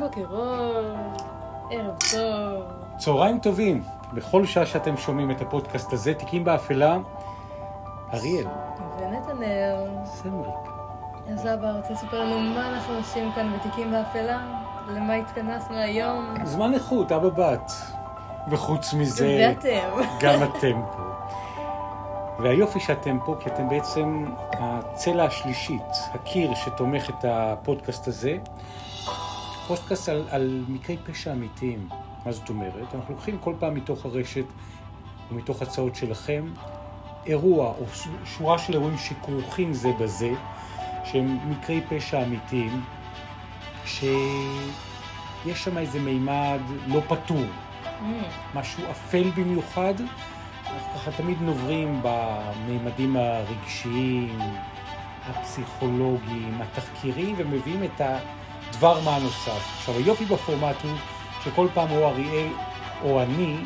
בוקר אור, ערב טוב. צהריים טובים, בכל שעה שאתם שומעים את הפודקאסט הזה, תיקים באפלה, אריאל, ונתנאל, סמריק. אז אבא, רוצה לספר לנו מה אנחנו עושים כאן בתיקים באפלה? למה התכנסנו היום? זמן איכות, אבא בת. וחוץ מזה, ואתם. גם אתם פה. והיופי שאתם פה, כי אתם בעצם הצלע השלישית, הקיר שתומך את הפודקאסט הזה. פודקאסט על, על מקרי פשע אמיתיים. מה זאת אומרת? אנחנו לוקחים כל פעם מתוך הרשת ומתוך הצעות שלכם אירוע או שורה של אירועים שכרוכים זה בזה, שהם מקרי פשע אמיתיים, שיש שם איזה מימד לא פתור, Mm, משהו אפל במיוחד. אנחנו ככה תמיד נוברים במימדים הרגשיים, הפסיכולוגיים, התחקירים, ומביאים את הדבר מה נוסף. עכשיו, היופי בפורמט הוא שכל פעם או אריאל או אני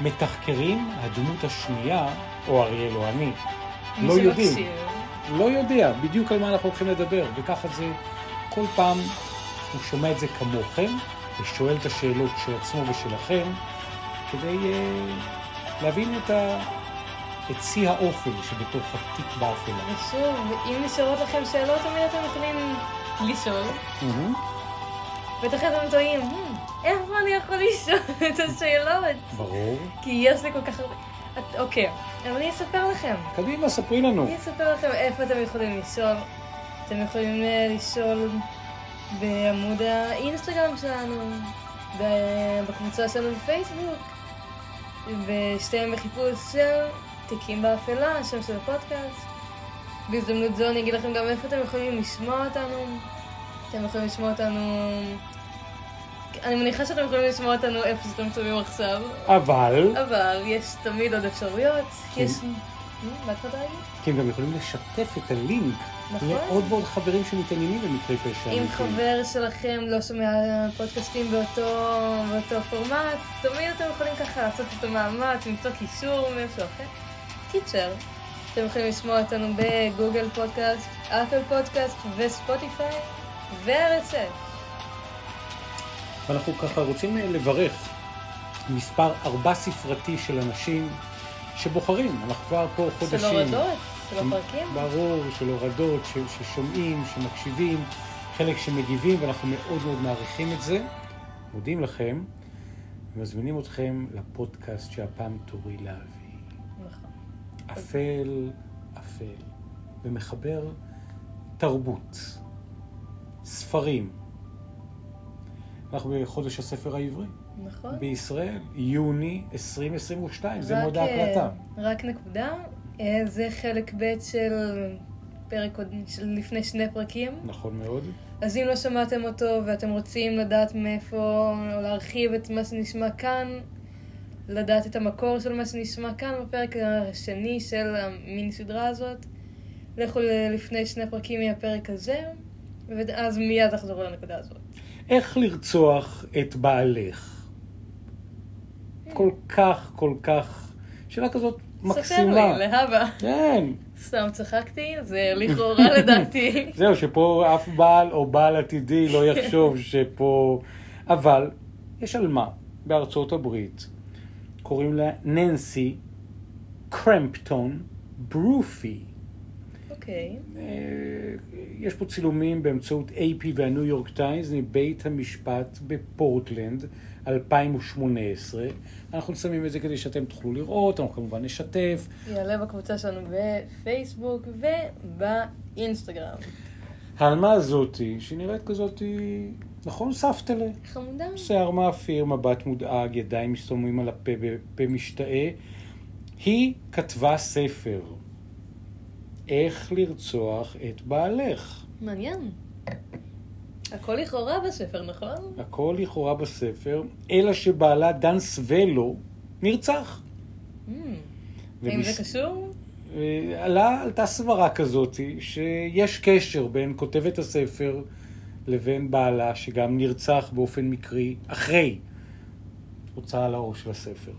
מתחקרים, הדמות השנייה, או אריאל או אני, מי לא יודעים. לא יודע בדיוק על מה אנחנו הולכים לדבר, וככה זה כל פעם הוא שומע את זה כמוכם, ושואל את השאלות של עצמו ושלכם, כדי uh, להבין את, ה... את שיא האופן שבתוך התיק באפלה. ושוב, אם נשארות לכם שאלות, תמיד אתם יכולים לשאול. בטח אתם טועים, "Hmm, איפה אני יכול לשאול את השאלות? ברור. כי יש לי כל כך הרבה... אוקיי, אבל אני אספר לכם. קדימה, ספרי לנו. אני אספר לכם איפה אתם יכולים לשאול. אתם יכולים אה, לשאול בעמוד האינסטגרם שלנו, בקבוצה שלנו בפייסבוק, ושתיהם בחיפוש של תיקים באפלה, השם של הפודקאסט. בהזדמנות זו אני אגיד לכם גם איפה אתם יכולים לשמוע אותנו. אתם יכולים לשמוע אותנו... אני מניחה שאתם יכולים לשמוע אותנו איפה שאתם שומעים עכשיו, אבל, אבל יש תמיד עוד אפשרויות. כן. יש... כי הם גם יכולים לשתף את הלינק נכון. לעוד ועוד חברים שמתעניינים במקרי פשע. אם. חבר שלכם לא שומע פודקאסטים באותו, באותו פורמט, תמיד אתם יכולים ככה לעשות את המאמץ, למצוא קישור מאיזשהו אחר. קיצר, אתם יכולים לשמוע אותנו בגוגל פודקאסט, אפל פודקאסט וספוטיפיי ו-RSS. ואנחנו ככה רוצים אה, לברך מספר ארבע ספרתי של אנשים שבוחרים, אנחנו כבר פה חודשים. של הורדות, של הפרקים. ברור, של הורדות, ש- ששומעים, שמקשיבים, חלק שמגיבים, ואנחנו מאוד מאוד מעריכים את זה. מודים לכם, ומזמינים אתכם לפודקאסט שהפעם תורי להביא. אפל, אפל, ומחבר תרבות, ספרים. אנחנו בחודש הספר העברי. נכון. בישראל, יוני 2022, זה מועד אה, ההקלטה. רק נקודה, אה, זה חלק ב' של פרק עוד- של לפני שני פרקים. נכון מאוד. אז אם לא שמעתם אותו ואתם רוצים לדעת מאיפה, או להרחיב את מה שנשמע כאן, לדעת את המקור של מה שנשמע כאן בפרק השני של המיני סדרה הזאת, לכו לפני שני פרקים מהפרק הזה, ואז מיד תחזרו לנקודה הזאת. איך לרצוח את בעלך? כל כך, כל כך, שאלה כזאת ספר מקסימה. לי, להבא. כן, סתם צחקתי, זה לכאורה לדעתי. זהו, שפה אף בעל או בעל עתידי לא יחשוב שפה... אבל יש על מה בארצות הברית, קוראים לה ננסי קרמפטון ברופי. אוקיי. אה, יש פה צילומים באמצעות AP והניו יורק טיימס מבית המשפט בפורטלנד 2018. אנחנו שמים את זה כדי שאתם תוכלו לראות, אנחנו כמובן נשתף. יעלה בקבוצה שלנו בפייסבוק ובאינסטגרם. העלמה הזאתי, שנראית כזאתי, נכון סבתלה? חמודה. שיער מאפיר, מבט מודאג, ידיים מסתובבים על הפה בפה משתאה. היא כתבה ספר, איך לרצוח את בעלך. מעניין. הכל לכאורה בספר, נכון? הכל לכאורה בספר, אלא שבעלה דן סבלו נרצח. Mm. האם ומס- זה קשור? אה, עלה, עלתה סברה כזאת שיש קשר בין כותבת הספר לבין בעלה, שגם נרצח באופן מקרי אחרי הוצאה לאור של הספר.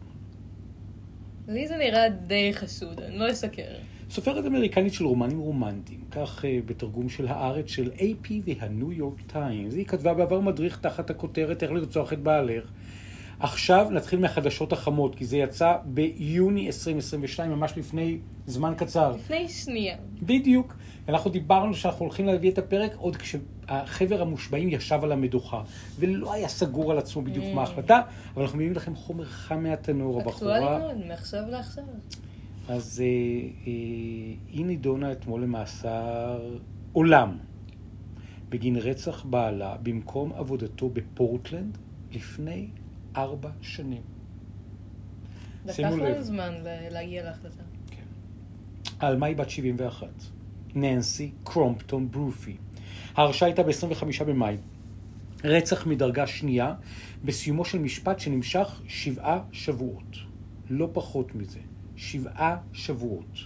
לי זה נראה די חשוד, אני לא אסקר. סופרת אמריקנית של רומנים רומנטיים, כך uh, בתרגום של הארץ של AP והניו יורק טיימס. היא כתבה בעבר מדריך תחת הכותרת איך לרצוח את בעלך. עכשיו נתחיל מהחדשות החמות, כי זה יצא ביוני 2022, ממש לפני זמן קצר. לפני שנייה. בדיוק. אנחנו דיברנו שאנחנו הולכים להביא את הפרק עוד כשהחבר המושבעים ישב על המדוכה, ולא היה סגור על עצמו בדיוק מה ההחלטה, אבל אנחנו מביאים לכם חומר חם מהתנור, הבחורה. אקטואלי מאוד, מעכשיו לעכשיו. אז אה, אה, היא נידונה אתמול למאסר עולם בגין רצח בעלה במקום עבודתו בפורטלנד לפני ארבע שנים. לקח שימו לב. לנו זמן ל- להגיע להחלטה. העלמה היא בת 71, ננסי קרומפטון ברופי. ההרשעה הייתה ב-25 במאי. רצח מדרגה שנייה בסיומו של משפט שנמשך שבעה שבועות. לא פחות מזה. שבעה שבועות.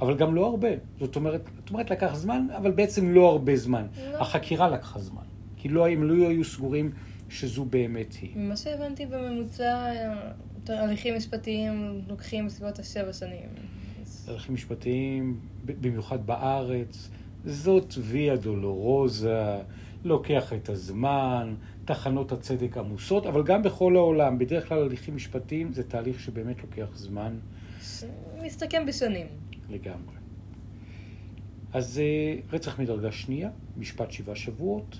אבל גם לא הרבה. זאת אומרת, זאת אומרת לקח זמן, אבל בעצם לא הרבה זמן. לא. החקירה לקחה זמן. כי לא, הם לא היו סגורים שזו באמת היא. ממה שהבנתי בממוצע, הליכים משפטיים לוקחים בסביבות השבע שנים. הליכים משפטיים, במיוחד בארץ, זאת ויה דולורוזה, לוקח את הזמן, תחנות הצדק עמוסות, אבל גם בכל העולם, בדרך כלל הליכים משפטיים זה תהליך שבאמת לוקח זמן מסתכם בשנים. לגמרי. אז אה, רצח מדרגה שנייה, משפט שבעה שבועות.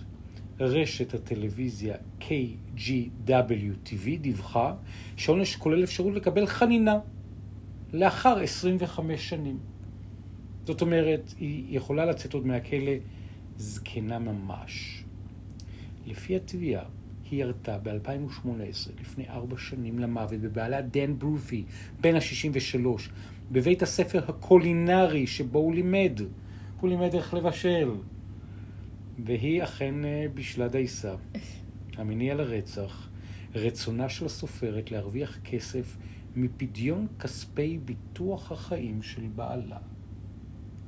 רשת הטלוויזיה KGW TV דיווחה שעונש כולל אפשרות לקבל חנינה לאחר 25 שנים. זאת אומרת, היא יכולה לצאת עוד מהכלא זקנה ממש. לפי התביעה, היא ירתה ב-2018, לפני ארבע שנים למוות, בבעלה דן ברופי, בן ה-63, בבית הספר הקולינרי שבו הוא לימד. הוא לימד איך לבשל. והיא אכן אה, בישלה דייסה. המניע לרצח, רצונה של הסופרת להרוויח כסף מפדיון כספי ביטוח החיים של בעלה.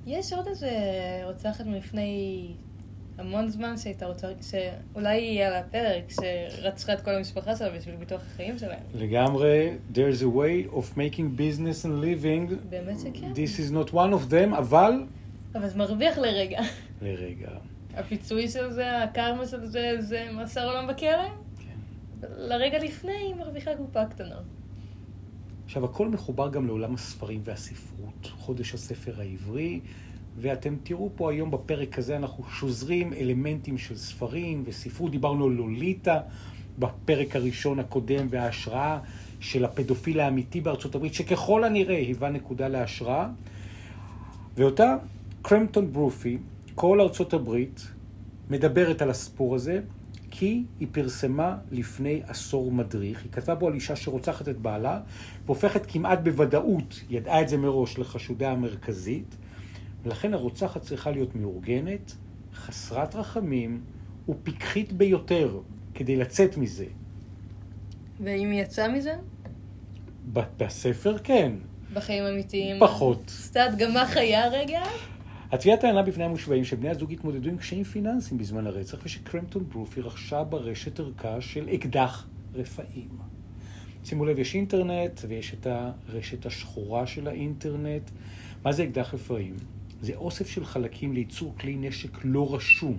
יש עוד איזה רוצחת מלפני המון זמן שהייתה רוצה, שאולי יהיה על הפרק, שרצחה את כל המשפחה שלה בשביל ביטוח החיים שלהם. לגמרי, there's a way of making business and living. באמת שכן. This is not one of them, אבל אבל זה מרוויח לרגע. לרגע. הפיצוי של זה, הקרמה של זה, זה מאסר עולם בכלא? כן. לרגע לפני היא מרוויחה קופה קטנה. עכשיו, הכל מחובר גם לעולם הספרים והספרות, חודש הספר העברי, ואתם תראו פה היום בפרק הזה, אנחנו שוזרים אלמנטים של ספרים וספרות. דיברנו על לוליטה בפרק הראשון הקודם, וההשראה של הפדופיל האמיתי בארצות הברית, שככל הנראה היווה נקודה להשראה. ואותה קרמפטון ברופי, כל ארצות הברית מדברת על הסיפור הזה, כי היא פרסמה לפני עשור מדריך. היא כתבה בו על אישה שרוצחת את בעלה, והופכת כמעט בוודאות, ידעה את זה מראש, לחשודה המרכזית, ולכן הרוצחת צריכה להיות מאורגנת, חסרת רחמים ופיקחית ביותר כדי לצאת מזה. ואם היא יצאה מזה? בספר כן, בחיים אמיתיים. פחות. סטאט, גם מה חיה רגע? התביעה טענה בפני המושבעים שבני הזוג התמודדו עם קשיים פיננסיים בזמן הרצח ושקרמפטון ברופי רכשה ברשת ערכה של אקדח רפאים. שימו לב, יש אינטרנט ויש את הרשת השחורה של האינטרנט. מה זה אקדח רפאים? זה אוסף של חלקים לייצור כלי נשק לא רשום.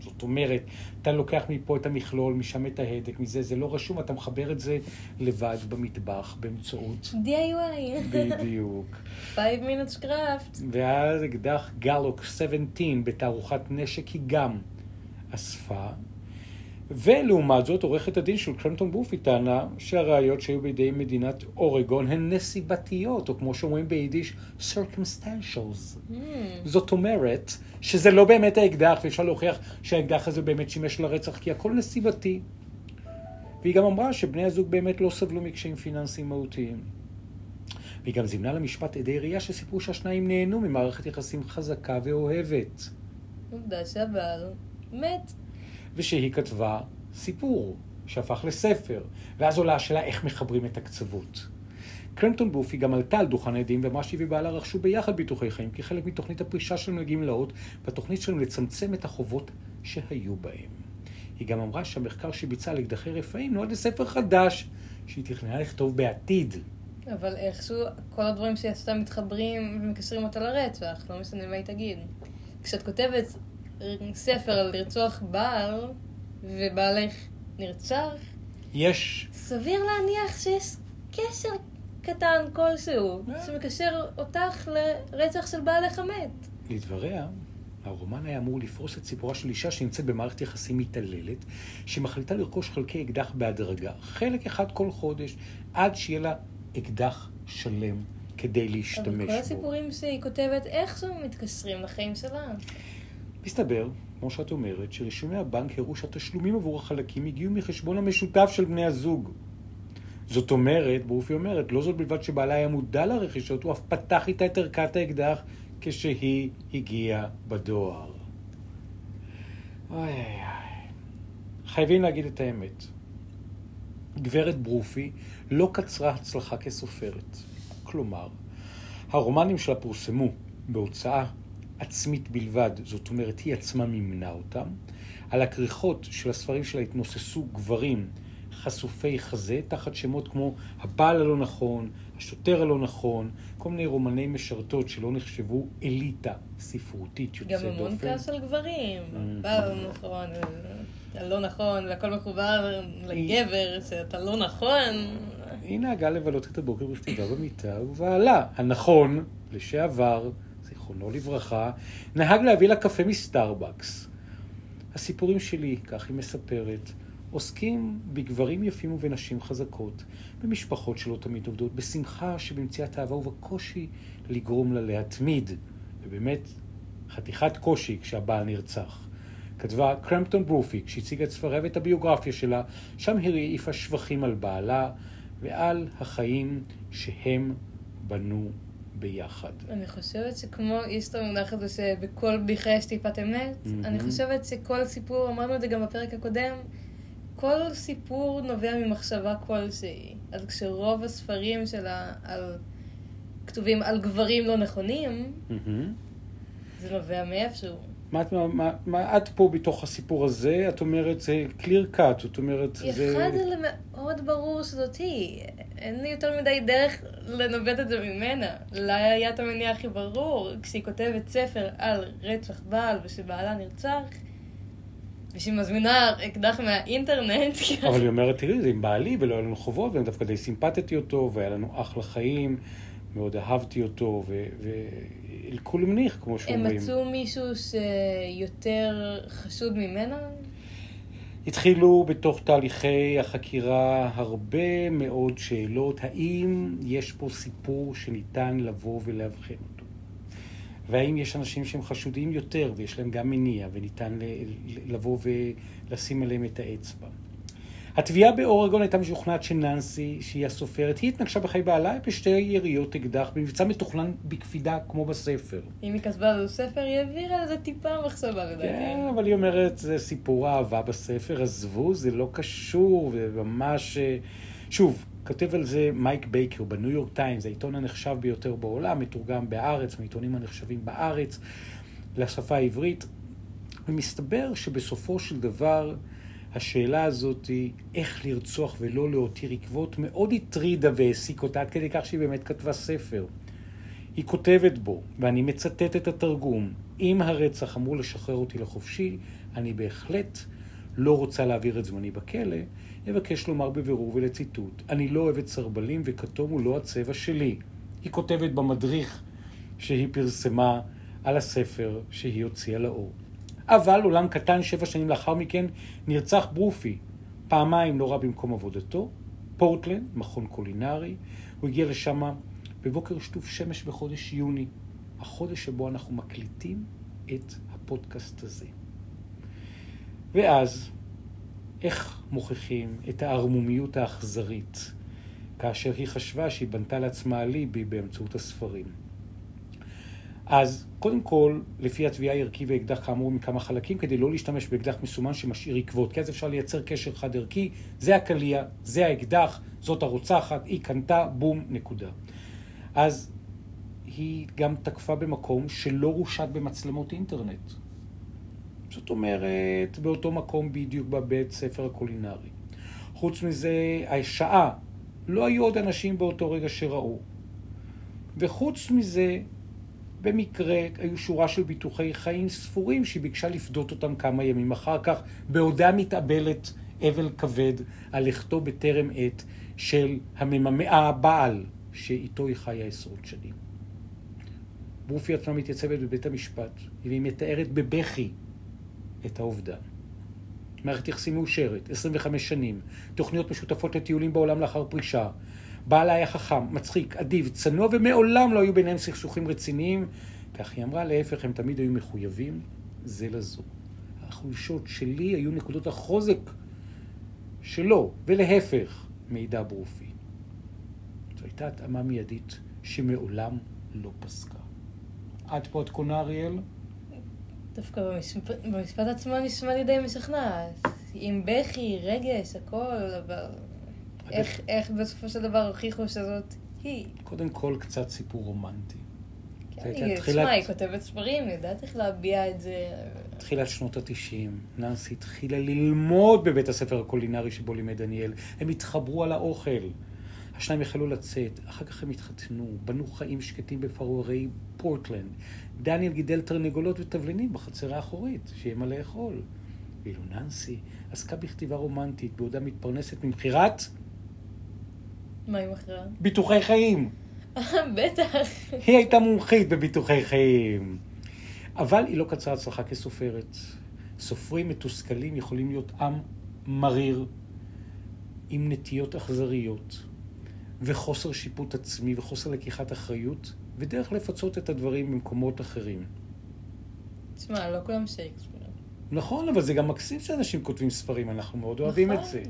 זאת אומרת, אתה לוקח מפה את המכלול, משם את ההדק, מזה זה לא רשום, אתה מחבר את זה לבד במטבח באמצעות... DIY. בדיוק. 5 minutes craft. ואז אקדח גלוק 17 בתערוכת נשק היא גם אספה. ולעומת זאת, עורכת הדין של קרמפטון בופי טענה שהראיות שהיו בידי מדינת אורגון הן נסיבתיות, או כמו שאומרים ביידיש, circumstantials. Hmm. זאת אומרת שזה לא באמת האקדח, ואפשר להוכיח שהאקדח הזה באמת שימש לרצח, כי הכל נסיבתי. והיא גם אמרה שבני הזוג באמת לא סבלו מקשיים פיננסיים מהותיים. והיא גם זימנה למשפט עדי ראייה שסיפרו שהשניים נהנו ממערכת יחסים חזקה ואוהבת, עובדה שהבעל מת. ושהיא כתבה סיפור שהפך לספר, ואז עולה השאלה איך מחברים את הקצוות. קרמפטון בופי גם עלתה על דוכן העדים ואמרה שהיא ובעלה רכשו ביחד ביטוחי חיים כחלק מתוכנית הפרישה שלנו לגמלאות, והתוכנית שלנו לצמצם את החובות שהיו בהם. היא גם אמרה שהמחקר שביצעה על אקדחי רפאים נועד לספר חדש שהיא תכננה לכתוב בעתיד. אבל איכשהו כל הדברים שהיא עשתה מתחברים ומקשרים אותה לרצח, לא משנה מה היא תגיד. כשאת כותבת ספר על לרצוח בעל, ובעלך נרצח, יש... סביר להניח שיש קשר קטן כלשהו, אה. שמקשר אותך לרצח של בעלך המת. לדבריה, הרומן היה אמור לפרוס את סיפורה של אישה שנמצאת במערכת יחסים מתעללת, שמחליטה לרכוש חלקי אקדח בהדרגה, חלק אחד כל חודש, עד שיהיה לה אקדח שלם כדי להשתמש אבל בו. כל הסיפורים שהיא כותבת איכשהו מתקשרים לחיים שלה. מסתבר, כמו שאת אומרת, שרישומי הבנק הראו שהתשלומים עבור החלקים הגיעו מחשבון המשותף של בני הזוג. זאת אומרת, ברופי אומרת, לא זאת בלבד שבעלה היה מודע לרכישות, הוא אף פתח איתה את ערכת האקדח כשהיא הגיעה בדואר. אוי אוי אוי. חייבים להגיד את האמת. גברת ברופי לא קצרה הצלחה כסופרת. כלומר, הרומנים שלה פורסמו בהוצאה עצמית בלבד, זאת אומרת, היא עצמה מימנה אותם. על הכריכות של הספרים שלה התנוססו גברים חשופי חזה, תחת שמות כמו הבעל הלא נכון, השוטר הלא נכון, כל מיני רומני משרתות שלא נחשבו אליטה ספרותית גם יוצאת המון דופן. כעס על גברים. Mm. בעל לא נכון, הלא נכון, והכל מחובר לגבר, שאתה לא נכון. היא נהגה לבלות את הבוקר בכתיבה במיטה, ובעלה, הנכון, לשעבר, זיכרונו לברכה, נהג להביא לה קפה מסטארבקס. הסיפורים שלי, כך היא מספרת, עוסקים בגברים יפים ובנשים חזקות, במשפחות שלא תמיד עובדות, בשמחה שבמציאת אהבה ובקושי לגרום לה להתמיד, ובאמת, חתיכת קושי כשהבעל נרצח. כתבה קרמפטון ברופי, כשהציגה את ספריה ואת הביוגרפיה שלה, שם היא העיפה שבחים על בעלה ועל החיים שהם בנו ביחד. אני חושבת שכמו, המונח הזה שבכל בדיחה יש טיפת אמת, מהמם. אני חושבת שכל סיפור, אמרנו את זה גם בפרק הקודם, כל סיפור נובע ממחשבה כלשהי. אז כשרוב הספרים שלה על, כתובים על גברים לא נכונים, מהמם. זה נובע מאיפשהו. מה, מה, מה, מה את פה בתוך הסיפור הזה, את אומרת זה clear cut, זאת אומרת זה... אחד זה מאוד ברור שזאת היא. אין לי יותר מדי דרך לנווט את זה ממנה. לה היה את המניע הכי ברור, כשהיא כותבת ספר על רצח בעל ושבעלה נרצח, ושהיא מזמינה אקדח מהאינטרנט, אבל היא אומרת, תראי, זה עם בעלי ולא היה לנו חובות, ואני דווקא די סימפטתי אותו, והיה לנו אחלה חיים, מאוד אהבתי אותו, ואל-כול מניח, כמו הם שאומרים. מצאו מישהו שיותר חשוד ממנה? התחילו בתוך תהליכי החקירה הרבה מאוד שאלות, האם יש פה סיפור שניתן לבוא ולאבחן אותו? והאם יש אנשים שהם חשודים יותר ויש להם גם מניע וניתן לבוא ולשים עליהם את האצבע? התביעה באורגון הייתה משוכנעת שננסי, שהיא הסופרת, היא התנגשה בחיי בעלה בשתי יריות אקדח במבצע מתוכנן בקפידה כמו בספר. אם היא כתבה על ספר, היא העבירה לזה טיפה מחשבה לדעתי. כן, אבל היא אומרת, זה סיפור אהבה בספר, עזבו, זה לא קשור, וממש... אה, שוב, כותב על זה מייק בייקר בניו יורק טיימס, העיתון הנחשב ביותר בעולם, מתורגם בארץ, מהעיתונים הנחשבים בארץ, לשפה העברית, ומסתבר שבסופו של דבר, השאלה הזאת היא איך לרצוח ולא להותיר עקבות מאוד הטרידה והעסיק אותה, עד כדי כך שהיא באמת כתבה ספר. היא כותבת בו, ואני מצטט את התרגום, אם הרצח אמור לשחרר אותי לחופשי, אני בהחלט לא רוצה להעביר את זמני בכלא, אבקש לומר בבירור ולציטוט, אני לא אוהבת סרבלים וכתום הוא לא הצבע שלי. היא כותבת במדריך שהיא פרסמה על הספר שהיא הוציאה לאור. אבל עולם קטן שבע שנים לאחר מכן נרצח ברופי, פעמיים נורא במקום עבודתו, פורטלנד, מכון קולינרי, הוא הגיע לשם בבוקר שטוף שמש בחודש יוני, החודש שבו אנחנו מקליטים את הפודקאסט הזה. ואז, איך מוכיחים את הערמומיות האכזרית, כאשר היא חשבה שהיא בנתה לעצמה אליבי באמצעות הספרים? אז קודם כל, לפי התביעה היא הרכיבה אקדח כאמור מכמה חלקים כדי לא להשתמש באקדח מסומן שמשאיר עקבות, כי אז אפשר לייצר קשר חד ערכי, זה הקליע, זה האקדח, זאת הרוצחת, היא קנתה, בום, נקודה. אז היא גם תקפה במקום שלא רושת במצלמות אינטרנט. זאת אומרת, באותו מקום בדיוק בבית ספר הקולינרי. חוץ מזה, השעה לא היו עוד אנשים באותו רגע שראו. וחוץ מזה, במקרה היו שורה של ביטוחי חיים ספורים שהיא ביקשה לפדות אותם כמה ימים אחר כך, בעודה מתאבלת אבל כבד על לכתו בטרם עת של המממה, הבעל שאיתו היא חיה עשרות שנים. ברופי עצמה מתייצבת בבית המשפט, והיא מתארת בבכי את האובדן. מערכת יחסים מאושרת, 25 שנים, תוכניות משותפות לטיולים בעולם לאחר פרישה. בעלה היה חכם, מצחיק, אדיב, צנוע, ומעולם לא היו ביניהם סכסוכים רציניים. כך היא אמרה, להפך, הם תמיד היו מחויבים זה לזו. החולשות שלי היו נקודות החוזק שלו, ולהפך, מעידה ברופי. זו הייתה התאמה מיידית שמעולם לא פסקה. עד פה את קונה, אריאל? דווקא במשפט, במשפט עצמו נשמע לי די משכנעת. עם בכי, רגש, הכל, אבל איך, איך בסופו של דבר הוכיחו שזאת היא? קודם כל, קצת סיפור רומנטי. כן, זה הייתה היא, תחילת- תשמע, היא כותבת ספרים, היא יודעת איך להביע את זה. תחילת שנות התשעים, ננסי התחילה ללמוד בבית הספר הקולינרי שבו לימד דניאל. הם התחברו על האוכל. השניים החלו לצאת, אחר כך הם התחתנו, בנו חיים שקטים בפרוורי פורטלנד. דניאל גידל תרנגולות ותבלינים בחצר האחורית, שיהיה מה לאכול. ואילו ננסי עסקה בכתיבה רומנטית, בעודה מתפרנסת ממכירת מה היא מכרה? ביטוחי חיים. בטח. היא הייתה מומחית בביטוחי חיים. אבל היא לא קצרה הצלחה כסופרת. סופרים מתוסכלים יכולים להיות עם מריר, עם נטיות אכזריות, וחוסר שיפוט עצמי, וחוסר לקיחת אחריות, ודרך לפצות את הדברים במקומות אחרים. תשמע, לא כולם שייקספיר. נכון, אבל זה גם מקסים שאנשים כותבים ספרים, אנחנו מאוד אוהבים את נכון. זה.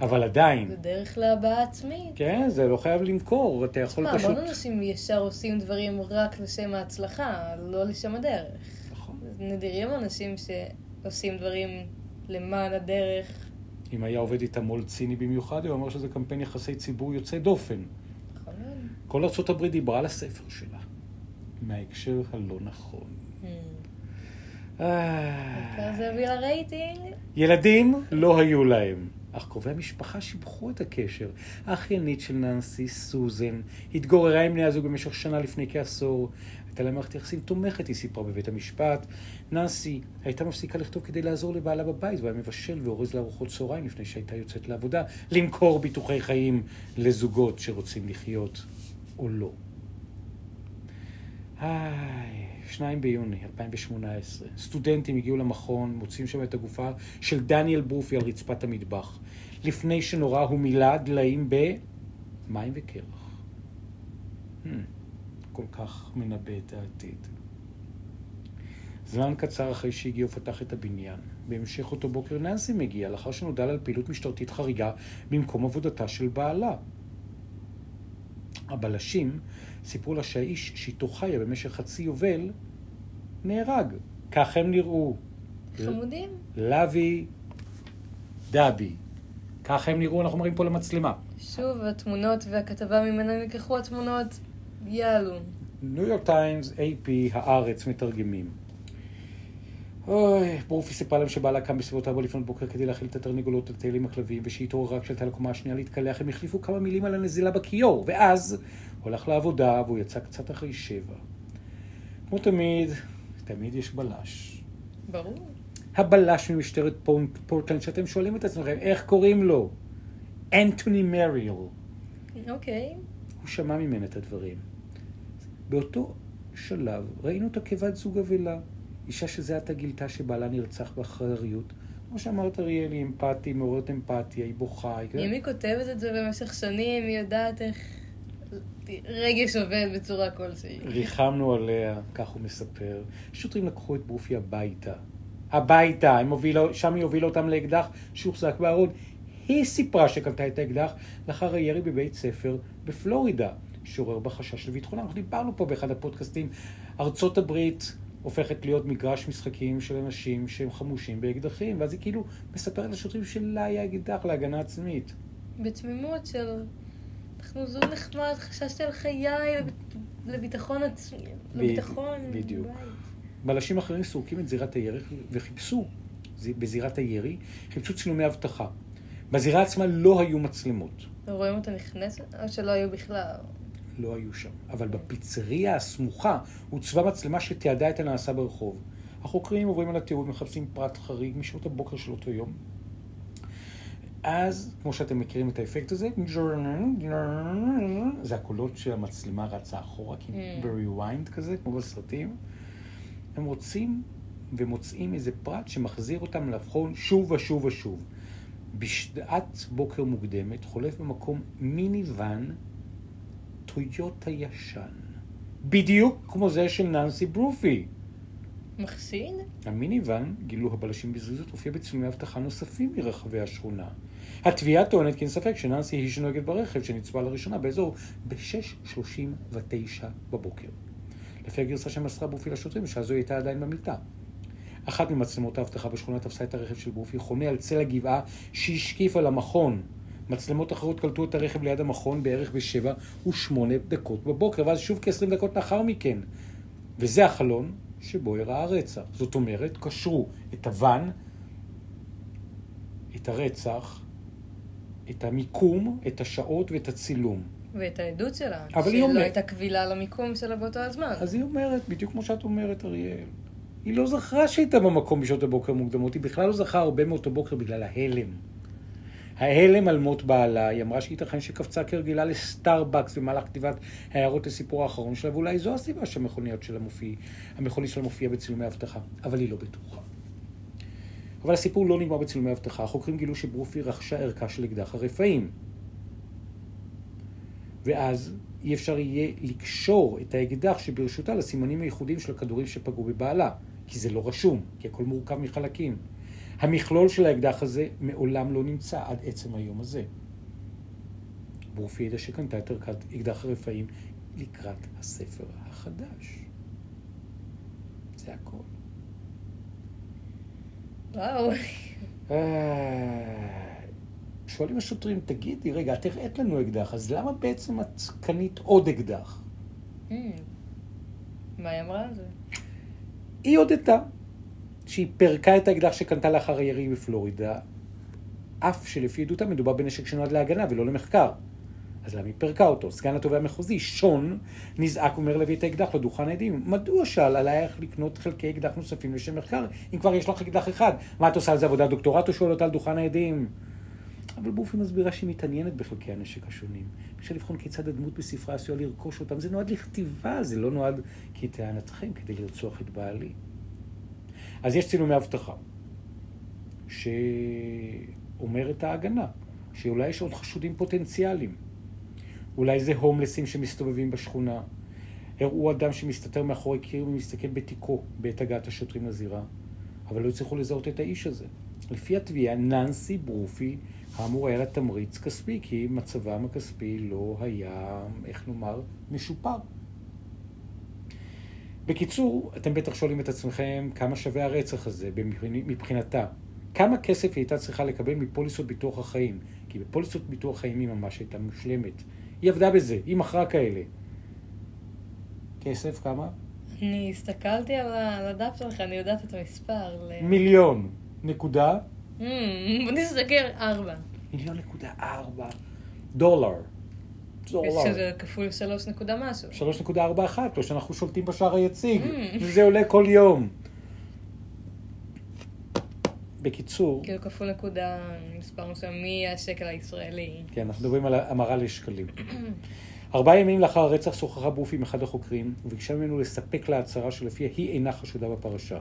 אבל עדיין, זה דרך להבעה עצמית. כן, זה לא חייב למכור, אתה יכול תשמע, פשוט... המון אנשים ישר עושים דברים רק לשם ההצלחה, לא לשם הדרך. נכון. נדירים אנשים שעושים דברים למען הדרך. אם היה עובד איתם מו"ל ציני במיוחד, הוא אמר שזה קמפיין יחסי ציבור יוצא דופן. נכון. כל ארה"ב דיברה על הספר שלה, מההקשר הלא נכון. Hmm. אה, זה הביא לרייטינג. ילדים לא היו להם, אך קרובי המשפחה שיבחו את הקשר. האחיינית של ננסי, סוזן, התגוררה עם בני הזוג במשך שנה לפני כעשור. הייתה לה מערכת יחסים תומכת, היא סיפרה בבית המשפט. ננסי הייתה מפסיקה לכתוב כדי לעזור לבעלה בבית, והיה מבשל ואורז לארוחות צהריים לפני שהייתה יוצאת לעבודה, למכור ביטוחי חיים לזוגות שרוצים לחיות או לא. היי, 2 ביוני 2018, סטודנטים הגיעו למכון, מוצאים שם את הגופה של דניאל ברופי על רצפת המטבח. לפני שנורא הוא מילא דליים במים וקרח. Hmm, כל כך מנבא את העתיד. זמן קצר אחרי שהגיע הוא פתח את הבניין. בהמשך אותו בוקר ננסי מגיע, לאחר שנודע לה על פעילות משטרתית חריגה במקום עבודתה של בעלה. הבלשים סיפרו לה שהאיש שאיתו חיה במשך חצי יובל נהרג. כך הם נראו. חמודים. לוי דבי. כך הם נראו, אנחנו מראים פה למצלמה. שוב, התמונות והכתבה ממנה נלקחו התמונות יעלו. ניו יורק טיימס, AP, הארץ, מתרגמים. אוי, ברופי סיפרה להם שבעלה קם בסביבות ארבע לפנות בוקר כדי להאכיל את התרנגולות לטייל עם הכלבים, ושהתעוררה רק כשעלתה לקומה השנייה להתקלח, הם החליפו כמה מילים על הנזילה בכיור, ואז הוא הלך לעבודה והוא יצא קצת אחרי שבע. כמו תמיד, תמיד יש בלש. ברור. הבלש ממשטרת פורט- פורטלנד, שאתם שואלים את עצמכם, איך קוראים לו? אנטוני מריל. אוקיי. הוא שמע ממנה את הדברים. באותו שלב ראינו אותה כבת זוג אבלה. אישה שזה עתה גילתה שבעלה נרצח באחריות. כמו שאמרת, אריאל, היא אמפתי, מעוררת אמפתיה, היא בוכה. היא... אם היא כותבת את זה במשך שנים, היא יודעת איך רגש עובד בצורה כלשהי. ריחמנו עליה, כך הוא מספר. שוטרים לקחו את ברופי הביתה. הביתה, הם הובילו, שם היא הובילה אותם לאקדח שהוחזק בארון. היא סיפרה שקלטה את האקדח לאחר הירי בבית ספר בפלורידה, שעורר בה חשש לביטחונה. אנחנו דיברנו פה באחד הפודקאסטים, ארצות הברית הופכת להיות מגרש משחקים של אנשים שהם חמושים באקדחים, ואז היא כאילו מספרת לשוטרים שלה היה אקדח להגנה עצמית. בתמימות של... אנחנו זוג נחמד, חששתי על חיי לב- לביטחון עצמי, לביטחון. בדיוק. בלשים אחרים סורקים את זירת הירי וחיפשו בזירת הירי, חיפשו צילומי אבטחה. בזירה עצמה לא היו מצלמות. רואים אותה נכנסת? או שלא היו בכלל? לא היו שם. אבל בפיצריה הסמוכה הוצבה מצלמה שתיעדה את הנעשה ברחוב. החוקרים עוברים על התיעוד, מחפשים פרט חריג משעות הבוקר של אותו יום. אז, כמו שאתם מכירים את האפקט הזה, זה הקולות שהמצלמה רצה אחורה, כאילו Mm. ב-rewind כזה, כמו בסרטים. הם רוצים ומוצאים איזה פרט שמחזיר אותם לבחון שוב ושוב ושוב. בשעת בוקר מוקדמת חולף במקום מיני ואן טויוטה ישן. בדיוק כמו זה של ננסי ברופי. מחסין? המיני ואן, גילו הבלשים בזריזות, הופיע בצילומי אבטחה נוספים מרחבי השכונה. התביעה טוענת כי אין ספק שננסי היא שנוהגת ברכב שנצפה לראשונה באזור ב-6.39 בבוקר. לפי הגרסה שמסרה בופי לשוטרים, בשעה זו הייתה עדיין במיטה. אחת ממצלמות האבטחה בשכונה תפסה את הרכב של בופי חונה על צל הגבעה שהשקיף על המכון. מצלמות אחרות קלטו את הרכב ליד המכון בערך בשבע ושמונה דקות בבוקר, ואז שוב כ-20 דקות לאחר מכן. וזה החלון שבו אירע הרצח. זאת אומרת, קשרו את הוואן, את הרצח, את המיקום, את השעות ואת הצילום. ואת העדות שלה. אבל היא שלא אומרת- הייתה קבילה למיקום שלה באותו הזמן. אז היא אומרת, בדיוק כמו שאת אומרת, אריאל. היא לא זכרה שהייתה במקום בשעות הבוקר המוקדמות, היא בכלל לא זכרה הרבה מאותו בוקר בגלל ההלם. ההלם על מות בעלה, היא אמרה שייתכן שקפצה כרגילה לסטארבקס במהלך כתיבת הערות לסיפור האחרון שלה, ואולי זו הסיבה שהמכוניות שלה מופיע, המכונית שלה מופיעה בצילומי אבטחה, אבל היא לא בטוחה. אבל הסיפור לא נגמר בצילומי אבטחה, החוקרים גילו שברופי רכשה ערכה של אקדח הרפאים. ואז אי אפשר יהיה לקשור את האקדח שברשותה לסימנים הייחודיים של הכדורים שפגעו בבעלה, כי זה לא רשום, כי הכל מורכב מחלקים. המכלול של האקדח הזה מעולם לא נמצא עד עצם היום הזה. ברופי ידע שקנתה את ערכת אקדח הרפאים לקראת הספר החדש. זה הכל. וואו. אה, שואלים השוטרים, תגידי, רגע, את הראית לנו אקדח, אז למה בעצם את קנית עוד אקדח? Hmm. מה היא אמרה על זה? היא הודתה שהיא פירקה את האקדח שקנתה לאחר הירי בפלורידה, אף שלפי עדותה מדובר בנשק שנועד להגנה ולא למחקר. אז למה היא פירקה אותו? סגן התובע המחוזי, שון, נזעק ואומר להביא את האקדח לדוכן העדים. מדוע שאל עלייך לקנות חלקי אקדח נוספים לשם מחקר, אם כבר יש לך אקדח אחד? מה את עושה על זה עבודת דוקטורט או שואל אותה על דוכן העדים? אבל בופי מסבירה שהיא מתעניינת בחלקי הנשק השונים. אפשר לבחון כיצד הדמות בספרה עשויה לרכוש אותם. זה נועד לכתיבה, זה לא נועד כטענתכם כדי לרצוח את בעלי. אז יש צילומי אבטחה, שאומרת ההגנה, שאולי יש עוד חשודים פוטנציאליים. אולי זה הומלסים שמסתובבים בשכונה. הראו אדם שמסתתר מאחורי קיר ומסתכל בתיקו בעת הגעת השוטרים לזירה, אבל לא הצליחו לזהות את האיש הזה. לפי התביעה, ננסי ברופי, כאמור היה לה תמריץ כספי, כי מצבם הכספי לא היה, איך נאמר, משופר. בקיצור, אתם בטח שואלים את עצמכם כמה שווה הרצח הזה מבחינ- מבחינתה. כמה כסף היא הייתה צריכה לקבל מפוליסות ביטוח החיים? כי בפוליסות ביטוח חיים היא ממש הייתה מושלמת. היא עבדה בזה, היא מכרה כאלה. כסף כמה? אני הסתכלתי על הדף שלך, אני יודעת את המספר. ל- מיליון נקודה, Hmm, בוא נסתכל, ארבע. מיליון נקודה ארבע דולר. דולר. שזה כפול שלוש נקודה משהו. 3.41, לא שאנחנו שולטים בשער היציג, Mm. וזה עולה כל יום. בקיצור, כאילו כפול נקודה, מספר מסוים, מהשקל הישראלי. כן, אנחנו מדברים על המרה לשקלים. ארבעה ימים לאחר הרצח שוחחה בופי עם אחד החוקרים, וביקשה ממנו לספק לה הצהרה שלפיה היא אינה חשודה בפרשה.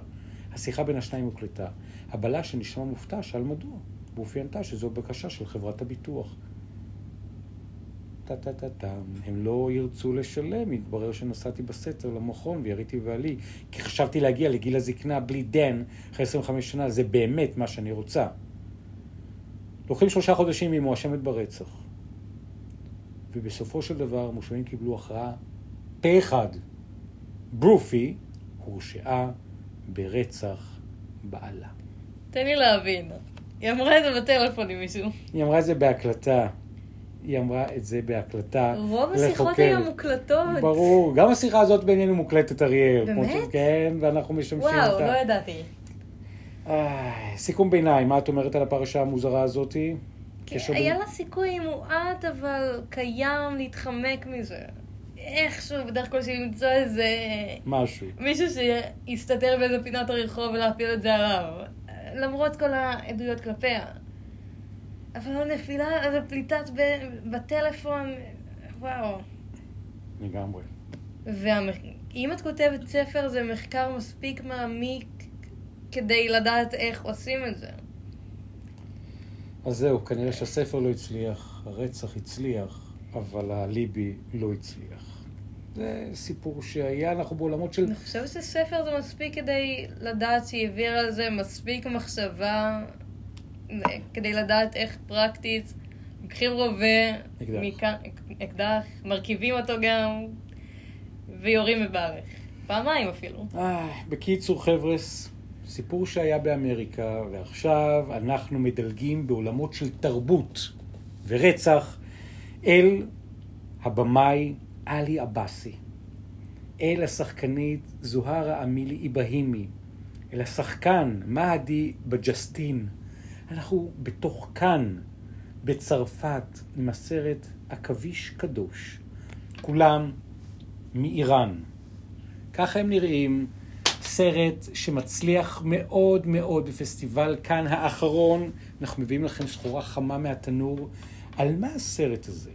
השיחה בין השניים הוקלטה. הבלש, שנשמע מופתע, שאל מדוע. בופי ענתה שזו בקשה של חברת הביטוח. טה-טה-טה-טם, הם לא ירצו לשלם, התברר שנסעתי בסתר למכון ויריתי בעלי, כי חשבתי להגיע לגיל הזקנה בלי דן אחרי 25 שנה, זה באמת מה שאני רוצה. לוקחים שלושה חודשים והיא מואשמת ברצח. ובסופו של דבר המושבים קיבלו הכרעה פה אחד. ברופי הורשעה ברצח בעלה. תן לי להבין. היא אמרה את זה בטלפון עם מישהו. היא אמרה את זה בהקלטה. היא אמרה את זה בהקלטה. רוב השיחות לחוקר. היו מוקלטות. ברור. גם השיחה הזאת בינינו מוקלטת, אריאל. באמת? ש- כן, ואנחנו משמשים וואו, אותה. לא ידעתי. איי, סיכום ביניים, מה את אומרת על הפרשה המוזרה הזאתי? קשר היה. לה סיכוי מועט, אבל קיים להתחמק מזה. איכשהו, בדרך כלל למצוא איזה... משהו. מישהו שיסתתר באיזה פינת הרחוב ולהפיל את זה עליו. למרות כל העדויות כלפיה. אבל הנפילה, אז הפליטת ב- בטלפון, וואו. לגמרי. ואם את כותבת ספר, זה מחקר מספיק מעמיק כדי לדעת איך עושים את זה. אז זהו, כנראה שהספר לא הצליח, הרצח הצליח, אבל הליבי לא הצליח. זה סיפור שהיה, אנחנו בעולמות של... אני חושבת שספר זה מספיק כדי לדעת שהיא העבירה על זה מספיק מחשבה, כדי לדעת איך פרקטית, לוקחים רובה, אקדח. מכאן- אקדח, מרכיבים אותו גם, ויורים בברך. פעמיים אפילו. אה, בקיצור, חבר'ס, סיפור שהיה באמריקה, ועכשיו אנחנו מדלגים בעולמות של תרבות ורצח אל הבמאי עלי עבאסי, אל השחקנית זוהרה אמילי איברהימי, אל השחקן מהדי בג'סטין. אנחנו בתוך כאן, בצרפת, עם הסרט עכביש קדוש. כולם מאיראן. ככה הם נראים. סרט שמצליח מאוד מאוד בפסטיבל כאן האחרון. אנחנו מביאים לכם סחורה חמה מהתנור. על מה הסרט הזה?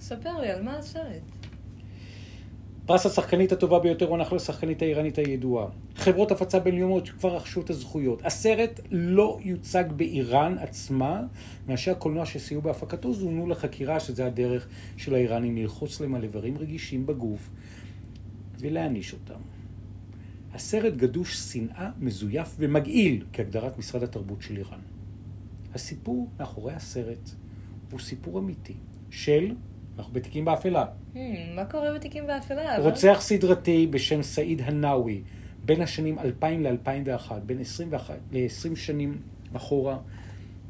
ספר לי, על מה הסרט? פרס השחקנית הטובה ביותר הוענק לשחקנית האיראנית הידועה. חברות הפצה בינלאומיות שכבר רכשו את הזכויות. הסרט לא יוצג באיראן עצמה, מאשר הקולנוע שסייעו בהפקתו זומנו לחקירה, שזה הדרך של האיראנים ללחוץ להם על איברים רגישים בגוף ולהעניש אותם. הסרט גדוש שנאה, מזויף ומגעיל, כהגדרת משרד התרבות של איראן. הסיפור מאחורי הסרט הוא סיפור אמיתי של, אנחנו בתיקים באפלה, Hmm, מה קורה בתיקים באפלה? רוצח סדרתי בשם סעיד הנאווי, בין השנים 2000 ל-2001, בין 21 ל-20 שנים אחורה,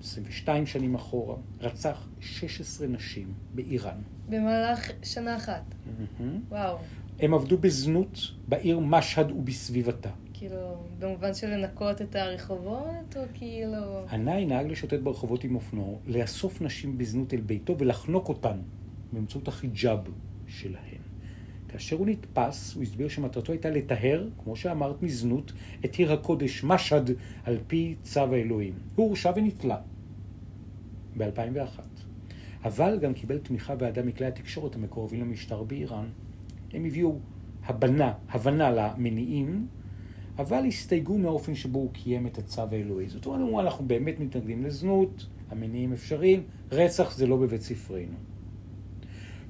22 שנים אחורה, רצח 16 נשים באיראן. במהלך שנה אחת. מהמם. וואו. הם עבדו בזנות בעיר משהד ובסביבתה. כאילו, במובן של לנקות את הרחובות, או כאילו... הנאי נהג לשוטט ברחובות עם אופנוע, לאסוף נשים בזנות אל ביתו ולחנוק אותן באמצעות החיג'אב שלהן. כאשר הוא נתפס, הוא הסביר שמטרתו הייתה לטהר, כמו שאמרת, מזנות, את עיר הקודש משהד על פי צו האלוהים. הוא הורשע ונתלה ב-2001. אבל גם קיבל תמיכה ואהדה מכלי התקשורת המקורבים למשטר באיראן. הם הביאו הבנה, הבנה למניעים, אבל הסתייגו מהאופן שבו הוא קיים את הצו האלוהי. זאת אומרת, אנחנו באמת מתנגדים לזנות, המניעים אפשריים, רצח זה לא בבית ספרנו.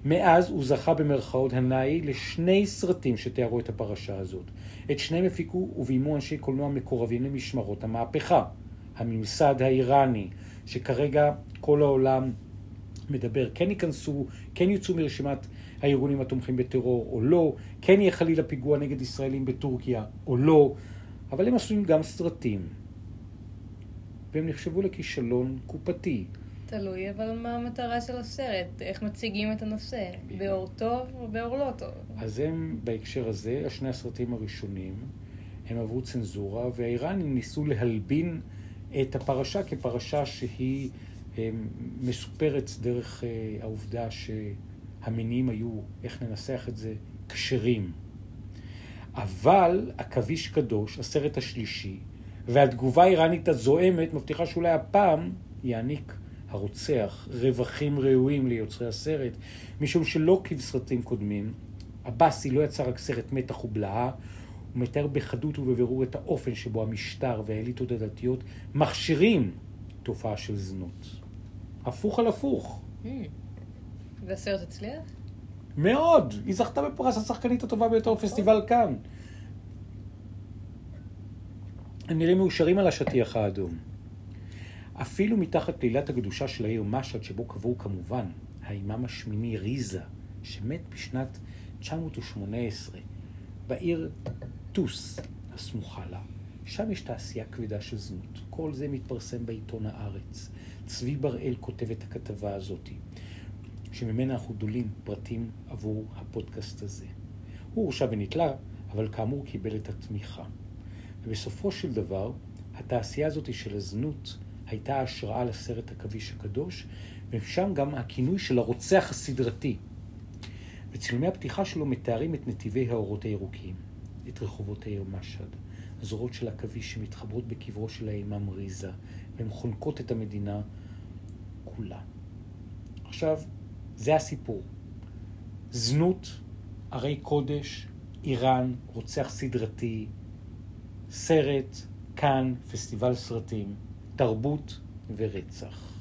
מאז הוא זכה במרכאות הנאי לשני סרטים שתיארו את הפרשה הזאת. את שניהם הפיקו וביימו אנשי קולנוע מקורבים למשמרות המהפכה. הממסד האיראני, שכרגע כל העולם מדבר, כן ייכנסו, כן יוצאו מרשימת הארגונים התומכים בטרור או לא, כן יהיה חלילה פיגוע נגד ישראלים בטורקיה או לא, אבל הם עשויים גם סרטים. והם נחשבו לכישלון קופתי. תלוי, אבל מה המטרה של הסרט? איך מציגים את הנושא? באור טוב או באור לא טוב? אז הם, בהקשר הזה, שני הסרטים הראשונים, הם עברו צנזורה, והאיראנים ניסו להלבין את הפרשה כפרשה שהיא אה, מסופרת דרך אה, העובדה שהמניעים היו, איך ננסח את זה, כשרים. אבל עכביש קדוש, הסרט השלישי, והתגובה האיראנית הזועמת מבטיחה שאולי הפעם יעניק הרוצח רווחים ראויים ליוצרי הסרט, משום שלא כבסרטים קודמים, עבאסי לא יצר רק סרט מתח ובלהה, הוא מתאר בחדות ובבירור את האופן שבו המשטר והאליטות הדתיות מכשירים תופעה של זנות. הפוך על הפוך. Hmm. והסרט הצליח? מאוד! היא זכתה בפרס השחקנית הטובה ביותר בפסטיבל כאן. הם נראים מאושרים על השטיח האדום. אפילו מתחת לילת הקדושה של העיר משהד, שבו קבעו כמובן האימאם השמיני ריזה, שמת בשנת 918, בעיר טוס הסמוכה לה. שם יש תעשייה כבדה של זנות. כל זה מתפרסם בעיתון הארץ. צבי בראל כותב את הכתבה הזאת, שממנה אנחנו דולים פרטים עבור הפודקאסט הזה. הוא הורשע ונתלה, אבל כאמור קיבל את התמיכה. ובסופו של דבר, התעשייה הזאת של הזנות הייתה השראה לסרט עכביש הקדוש, ושם גם הכינוי של הרוצח הסדרתי. וצילומי הפתיחה שלו מתארים את נתיבי האורות הירוקים, את רחובות העיר משהד, הזרועות של עכביש שמתחברות בקברו של האימאם ריזה, והן חונקות את המדינה כולה. עכשיו, זה הסיפור. זנות, ערי קודש, איראן, רוצח סדרתי, סרט, כאן, פסטיבל סרטים, תרבות ורצח.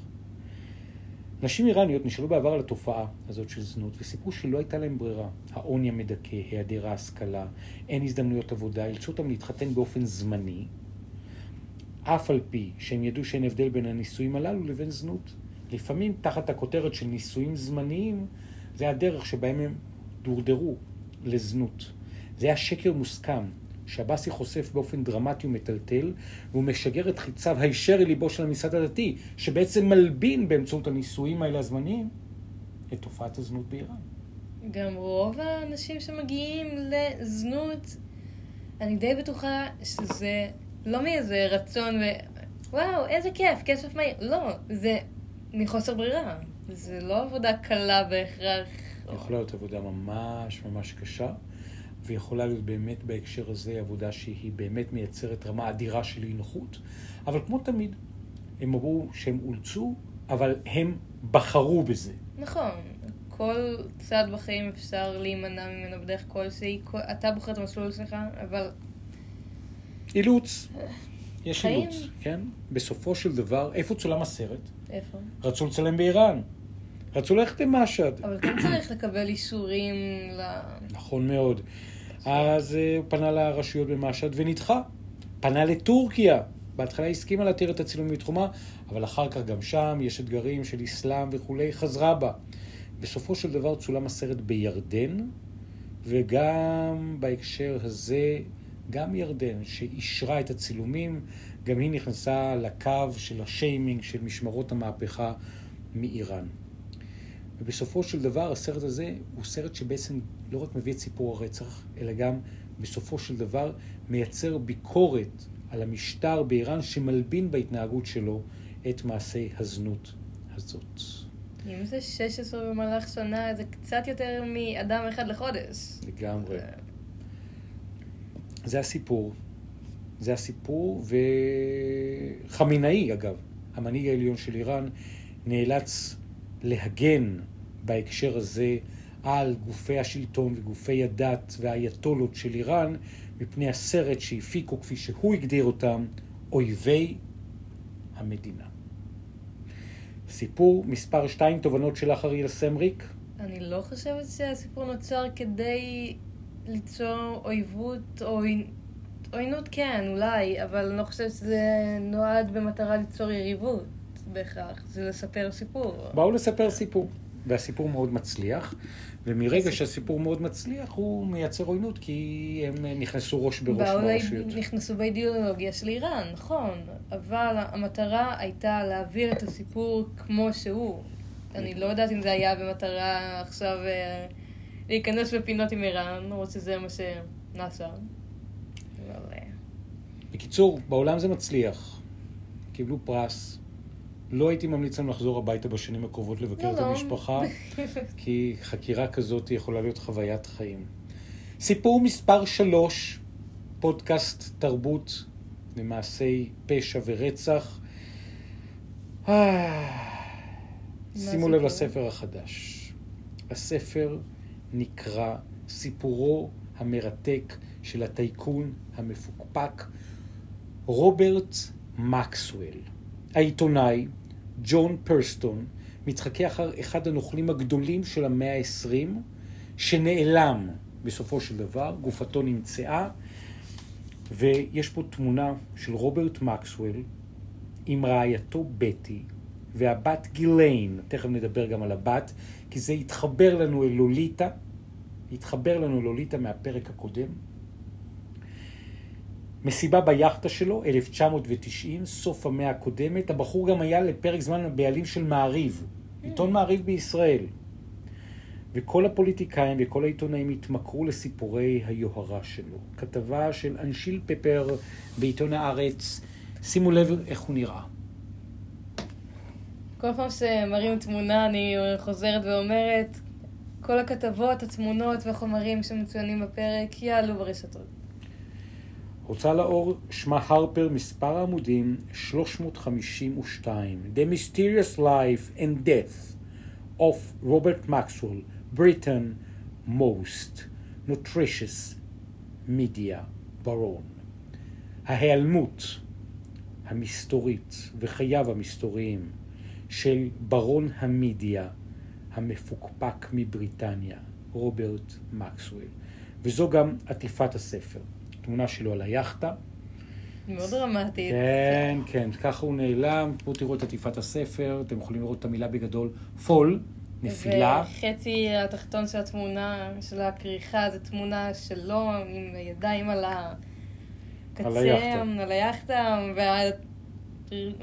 נשים איראניות נשאלו בעבר על התופעה הזאת של זנות וסיפרו שלא הייתה להם ברירה. העוני המדכא, היעדר ההשכלה, אין הזדמנויות עבודה, אילצו אותם להתחתן באופן זמני, אף על פי שהם ידעו שאין הבדל בין הנישואים הללו לבין זנות. לפעמים תחת הכותרת של נישואים זמניים, זה הדרך שבהם הם דורדרו לזנות. זה היה שקר מוסכם, שעבאסי חושף באופן דרמטי ומטלטל, והוא משגר את חיציו הישר אל ליבו של הממסד הדתי, שבעצם מלבין באמצעות הנישואים האלה הזמניים את תופעת הזנות באיראן. גם רוב האנשים שמגיעים לזנות, אני די בטוחה שזה לא מאיזה רצון ו... וואו, איזה כיף, כסף מהיר. לא, זה מחוסר ברירה. זה לא עבודה קלה בהכרח. יכולה להיות עבודה ממש ממש קשה. ויכולה להיות באמת בהקשר הזה עבודה שהיא באמת מייצרת רמה אדירה של אי נוחות, אבל כמו תמיד, הם אמרו שהם אולצו, אבל הם בחרו בזה. נכון, כל צד בחיים אפשר להימנע ממנו בדרך כלשהי, אתה בוחר את המסלול שלך, אבל... אילוץ. יש חיים. אילוץ, כן? בסופו של דבר, איפה צולם הסרט? איפה? רצו לצלם באיראן. רצו ללכת עם משהד. אבל כן צריך לקבל אישורים ל... נכון מאוד. אז אה, הוא פנה לרשויות במשהד ונדחה. פנה לטורקיה. בהתחלה הסכימה להתיר את הצילומים בתחומה, אבל אחר כך גם שם יש אתגרים של אסלאם וכולי, חזרה בה. בסופו של דבר צולם הסרט בירדן, וגם בהקשר הזה, גם ירדן, שאישרה את הצילומים, גם היא נכנסה לקו של השיימינג של משמרות המהפכה מאיראן. ובסופו של דבר הסרט הזה הוא סרט שבעצם לא רק מביא את סיפור הרצח, אלא גם בסופו של דבר מייצר ביקורת על המשטר באיראן שמלבין בהתנהגות שלו את מעשי הזנות הזאת. אם זה 16 במהלך שנה, זה קצת יותר מאדם אחד לחודש. לגמרי. זה הסיפור. זה הסיפור, וחמינאי אגב, המנהיג העליון של איראן, נאלץ להגן בהקשר הזה על גופי השלטון וגופי הדת והאייתולות של איראן מפני הסרט שהפיקו, כפי שהוא הגדיר אותם, אויבי המדינה. סיפור מספר 2, תובנות שלך אריאל סמריק? אני לא חושבת שהסיפור נוצר כדי ליצור אויבות או עוינות כן, אולי, אבל אני לא חושבת שזה נועד במטרה ליצור יריבות בהכרח, זה לספר סיפור. באו לספר סיפור. והסיפור מאוד מצליח, ומרגע שהסיפור מאוד מצליח, הוא מייצר עוינות, כי הם נכנסו ראש בראש ברשויות. נכנסו באידיאולוגיה של איראן, נכון, אבל המטרה הייתה להעביר את הסיפור כמו שהוא. אני לא יודעת אם זה היה במטרה עכשיו אה, להיכנס בפינות עם איראן, למרות שזה מה שנעשה. אה. בקיצור, בעולם זה מצליח. קיבלו פרס, לא הייתי ממליץ להם לחזור הביתה בשנים הקרובות לבקר את לא, לא. המשפחה, כי חקירה כזאת יכולה להיות חוויית חיים. סיפור מספר שלוש, פודקאסט תרבות למעשי פשע ורצח. שימו לב לספר החדש. הספר נקרא סיפורו המרתק של הטייקון המפוקפק רוברט מקסוול. העיתונאי ג'ון פרסטון מתחכה אחר אחד הנוכלים הגדולים של המאה ה-20, שנעלם בסופו של דבר, גופתו נמצאה, ויש פה תמונה של רוברט מקסוול עם רעייתו בטי והבת גיליין, תכף נדבר גם על הבת, כי זה יתחבר לנו אל לוליטה, יתחבר לנו לוליטה מהפרק הקודם. מסיבה ביאכטה שלו, 1990, סוף המאה הקודמת. הבחור גם היה לפרק זמן הבעלים של מעריב, עיתון מעריב בישראל. וכל הפוליטיקאים וכל העיתונאים התמכרו לסיפורי היוהרה שלו. כתבה של אנשיל פפר בעיתון הארץ, שימו לב איך הוא נראה. כל פעם שמראים תמונה אני חוזרת ואומרת, כל הכתבות, התמונות והחומרים שמצוינים בפרק יעלו ברשתות. הוצאה לאור שמה הרפר, מספר העמודים 352. The Mysterious Life and Death of Robert Maxwell, Britain Most Nutritious Media Baron. ההיעלמות המסתורית וחייו המסתוריים של ברון המדיה המפוקפק מבריטניה, רוברט מקסוול. וזו גם עטיפת הספר. תמונה שלו על היאכטה. מאוד דרמטית. כן, כן, ככה הוא נעלם. פה תראו את עטיפת הספר, אתם יכולים לראות את המילה בגדול, פול, נפילה. וחצי התחתון של התמונה, של הכריכה, זו תמונה שלו עם ידיים על הקצה, על היאכטה. על היאכטה, וה...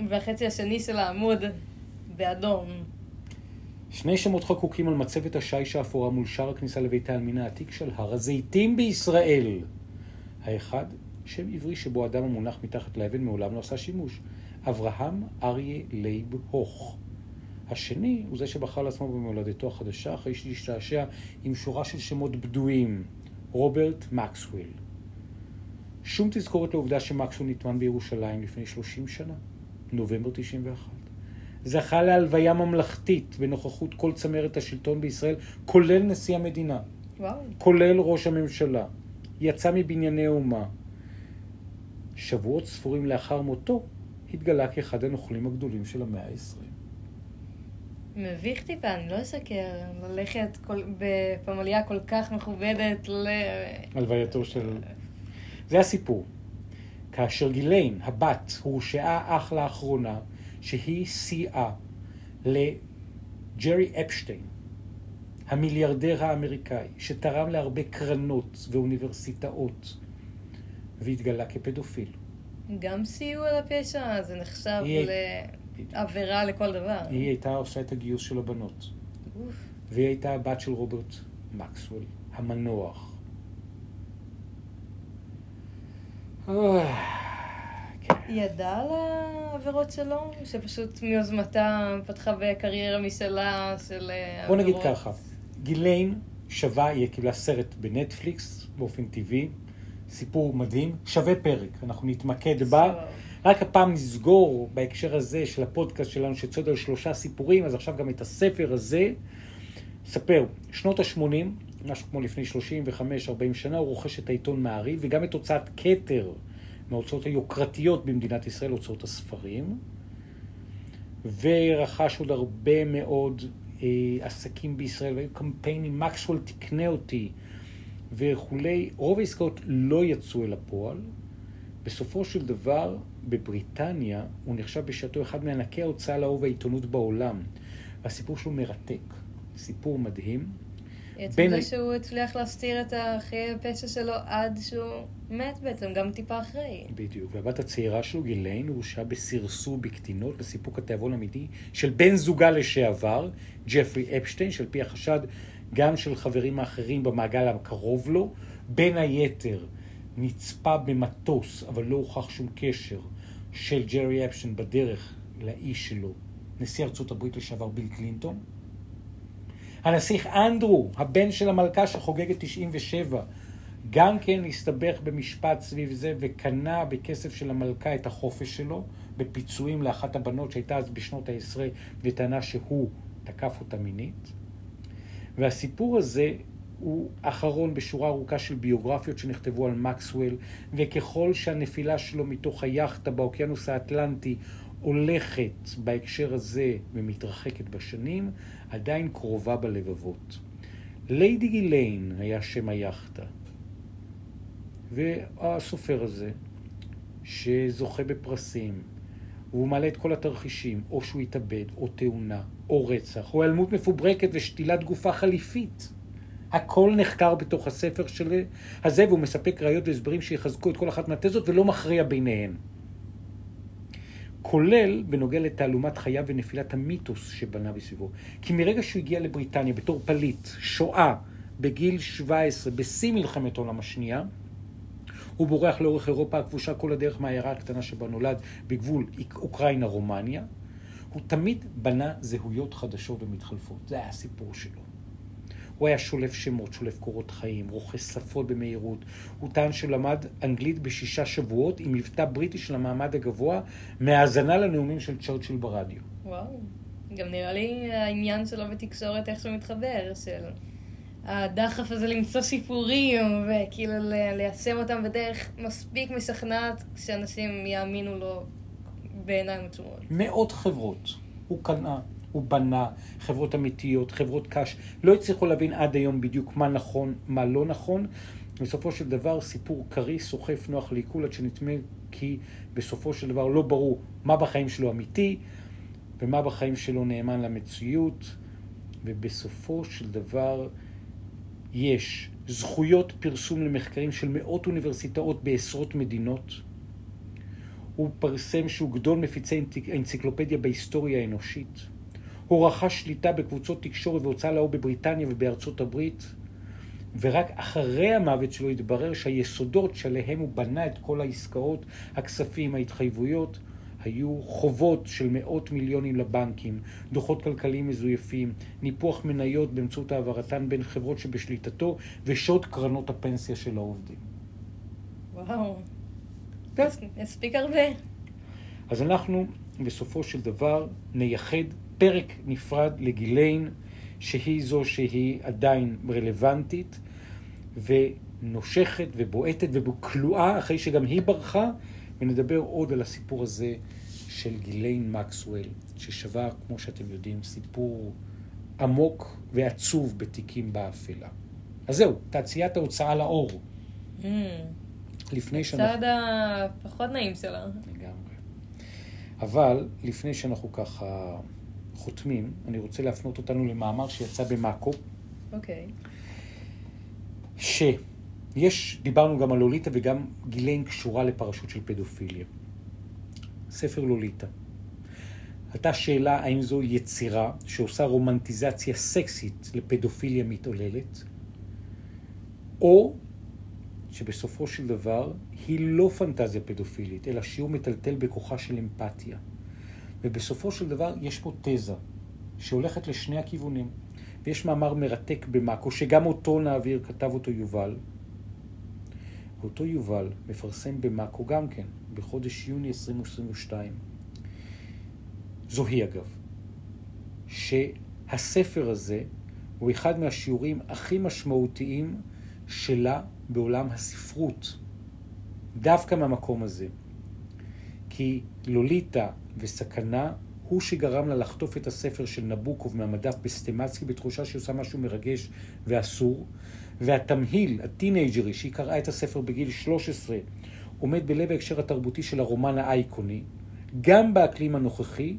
והחצי השני של העמוד באדום. שני שמות חקוקים על מצבת השיש האפורה מול שער הכניסה לבית העלמין העתיק של הר הזיתים בישראל. האחד, שם עברי שבו אדם המונח מתחת לאבן מעולם לא עשה שימוש. אברהם אריה לייב הוך. השני הוא זה שבחר לעצמו במולדתו החדשה אחרי שהשתעשע עם שורה של שמות בדויים. רוברט מקסוול. שום תזכורת לעובדה שמקסוול נטמן בירושלים לפני 30 שנה, נובמבר 91. זכה להלוויה ממלכתית בנוכחות כל צמרת השלטון בישראל, כולל נשיא המדינה, וואו. כולל ראש הממשלה. יצא מבנייני האומה. שבועות ספורים לאחר מותו, התגלה כאחד הנוכלים הגדולים של המאה ה-20. מביך טיפה, אני לא אשקר, ללכת כל... בפמליה כל כך מכובדת ל... הלווייתו של... זה הסיפור. כאשר גיליין, הבת, הורשעה אך לאחרונה שהיא סייעה לג'רי אפשטיין, המיליארדר האמריקאי, שתרם להרבה קרנות ואוניברסיטאות, והתגלה כפדופיל. גם סיוע לפשע, זה נחשב היא- לעבירה לכל דבר. היא הייתה עושה את הגיוס של הבנות, אוף. והיא הייתה הבת של רוברט מקסוול, המנוח. אה, כן. היא ידעה על העבירות שלו? שפשוט מיוזמתה פתחה בקריירה משלה של אה, בוא נגיד עבירות? ככה, גיליין שווה, היא קיבלה סרט בנטפליקס באופן טבעי, סיפור מדהים, שווה פרק, אנחנו נתמקד בה. רק הפעם נסגור בהקשר הזה של הפודקאסט שלנו שצועד על שלושה סיפורים, אז עכשיו גם את הספר הזה. ספר, שנות ה-80, משהו כמו לפני 35-40 שנה, הוא רוכש את העיתון מעריב וגם את הוצאת כתר מההוצאות היוקרתיות במדינת ישראל, הוצאות הספרים, ורכש עוד הרבה מאוד עסקים בישראל, והיו קמפיינים, מקסוול תקנה אותי וכולי. רוב העסקאות לא יצאו אל הפועל. בסופו של דבר, בבריטניה הוא נחשב בשעתו אחד מענקי ההוצאה לאור והעיתונות בעולם. והסיפור שלו מרתק, סיפור מדהים. עצם בין זה שהוא הצליח להסתיר את החיי הפשע שלו עד שהוא מת בעצם, גם טיפה אחרי. בדיוק. והבת הצעירה שלו, גיליין, הורשעה בסרסור בקטינות לסיפוק התיאבון האמיתי של בן זוגה לשעבר, ג'פרי אפשטיין, שעל פי החשד גם של חברים האחרים במעגל הקרוב לו, בין היתר נצפה במטוס, אבל לא הוכח שום קשר, של ג'רי אפשטיין בדרך לאיש שלו, נשיא ארצות הברית לשעבר ביל קלינטון. הנסיך אנדרו, הבן של המלכה שחוגגת 97, גם כן הסתבך במשפט סביב זה וקנה בכסף של המלכה את החופש שלו בפיצויים לאחת הבנות שהייתה אז בשנות העשרה וטענה שהוא תקף אותה מינית. והסיפור הזה הוא אחרון בשורה ארוכה של ביוגרפיות שנכתבו על מקסוול, וככל שהנפילה שלו מתוך היאכטה באוקיינוס האטלנטי הולכת בהקשר הזה ומתרחקת בשנים, עדיין קרובה בלבבות. ליידי גיליין היה שם היאכטה. והסופר הזה, שזוכה בפרסים, והוא מעלה את כל התרחישים, או שהוא התאבד, או תאונה, או רצח, או היעלמות מפוברקת ושתילת גופה חליפית. הכל נחקר בתוך הספר של הזה, והוא מספק ראיות והסברים שיחזקו את כל אחת מהתזות ולא מכריע ביניהן. כולל בנוגע לתעלומת חייו ונפילת המיתוס שבנה בסביבו. כי מרגע שהוא הגיע לבריטניה בתור פליט, שואה, בגיל 17, בשיא מלחמת העולם השנייה, הוא בורח לאורך אירופה הכבושה כל הדרך מהעיירה הקטנה שבה נולד בגבול אוקראינה-רומניה. הוא תמיד בנה זהויות חדשות ומתחלפות. זה היה הסיפור שלו. הוא היה שולף שמות, שולף קורות חיים, רוכש שפות במהירות. הוא טען שלמד אנגלית בשישה שבועות עם מבטא בריטי של המעמד הגבוה מהאזנה לנאומים של צ'רצ'יל ברדיו. וואו. גם נראה לי העניין שלו בתקשורת איכשהו מתחבר, של הדחף הזה למצוא סיפורים, וכאילו ליישם אותם בדרך מספיק משכנעת, שאנשים יאמינו לו בעיניים עצומות. מאות חברות. הוא קנה, הוא בנה, חברות אמיתיות, חברות קש. לא הצליחו להבין עד היום בדיוק מה נכון, מה לא נכון. בסופו של דבר, סיפור קריא, סוחף, נוח לעיכול, עד שנדמה כי בסופו של דבר לא ברור מה בחיים שלו אמיתי, ומה בחיים שלו נאמן למציאות, ובסופו של דבר יש זכויות פרסום למחקרים של מאות אוניברסיטאות בעשרות מדינות. הוא פרסם שהוא גדול מפיצי האנציקלופדיה בהיסטוריה האנושית. הוא רכש שליטה בקבוצות תקשורת והוצאה לאור בבריטניה ובארצות הברית. ורק אחרי המוות שלו התברר שהיסודות שעליהם הוא בנה את כל העסקאות, הכספים, ההתחייבויות, היו חובות של מאות מיליונים לבנקים, דוחות כלכליים מזויפים, ניפוח מניות באמצעות העברתן בין חברות שבשליטתו ושוד קרנות הפנסיה של העובדים. וואו, כן. הספיק הרבה. אז אנחנו בסופו של דבר נייחד פרק נפרד לגיליין, שהיא זו שהיא עדיין רלוונטית ונושכת ובועטת וכלואה אחרי שגם היא ברחה, ונדבר עוד על הסיפור הזה של גיליין מקסוול, ששווה, כמו שאתם יודעים, סיפור עמוק ועצוב בתיקים באפלה. אז זהו, תעשיית ההוצאה לאור. Mm. לפני שאנחנו... הצד הפחות נעים שלה. לגמרי. אבל לפני שאנחנו ככה חותמים, אני רוצה להפנות אותנו למאמר שיצא במאקו. אוקיי. Okay. שיש, דיברנו גם על לוליטה וגם גיליין קשורה לפרשות של פדופיליה. ספר לוליטה. עלתה שאלה האם זו יצירה שעושה רומנטיזציה סקסית לפדופיליה מתעוללת, או שבסופו של דבר היא לא פנטזיה פדופילית, אלא שיעור מטלטל בכוחה של אמפתיה. ובסופו של דבר יש פה תזה שהולכת לשני הכיוונים. ויש מאמר מרתק במאקו, שגם אותו נעביר, כתב אותו יובל. ואותו יובל מפרסם במאקו גם כן, בחודש יוני 2022. זוהי אגב, שהספר הזה הוא אחד מהשיעורים הכי משמעותיים שלה בעולם הספרות. דווקא מהמקום הזה. כי לוליטה וסכנה הוא שגרם לה לחטוף את הספר של נבוקוב מהמדף בסטמצקי בתחושה שהיא עושה משהו מרגש ואסור. והתמהיל הטינג'רי שהיא קראה את הספר בגיל 13 עומד בלב ההקשר התרבותי של הרומן האייקוני. גם באקלים הנוכחי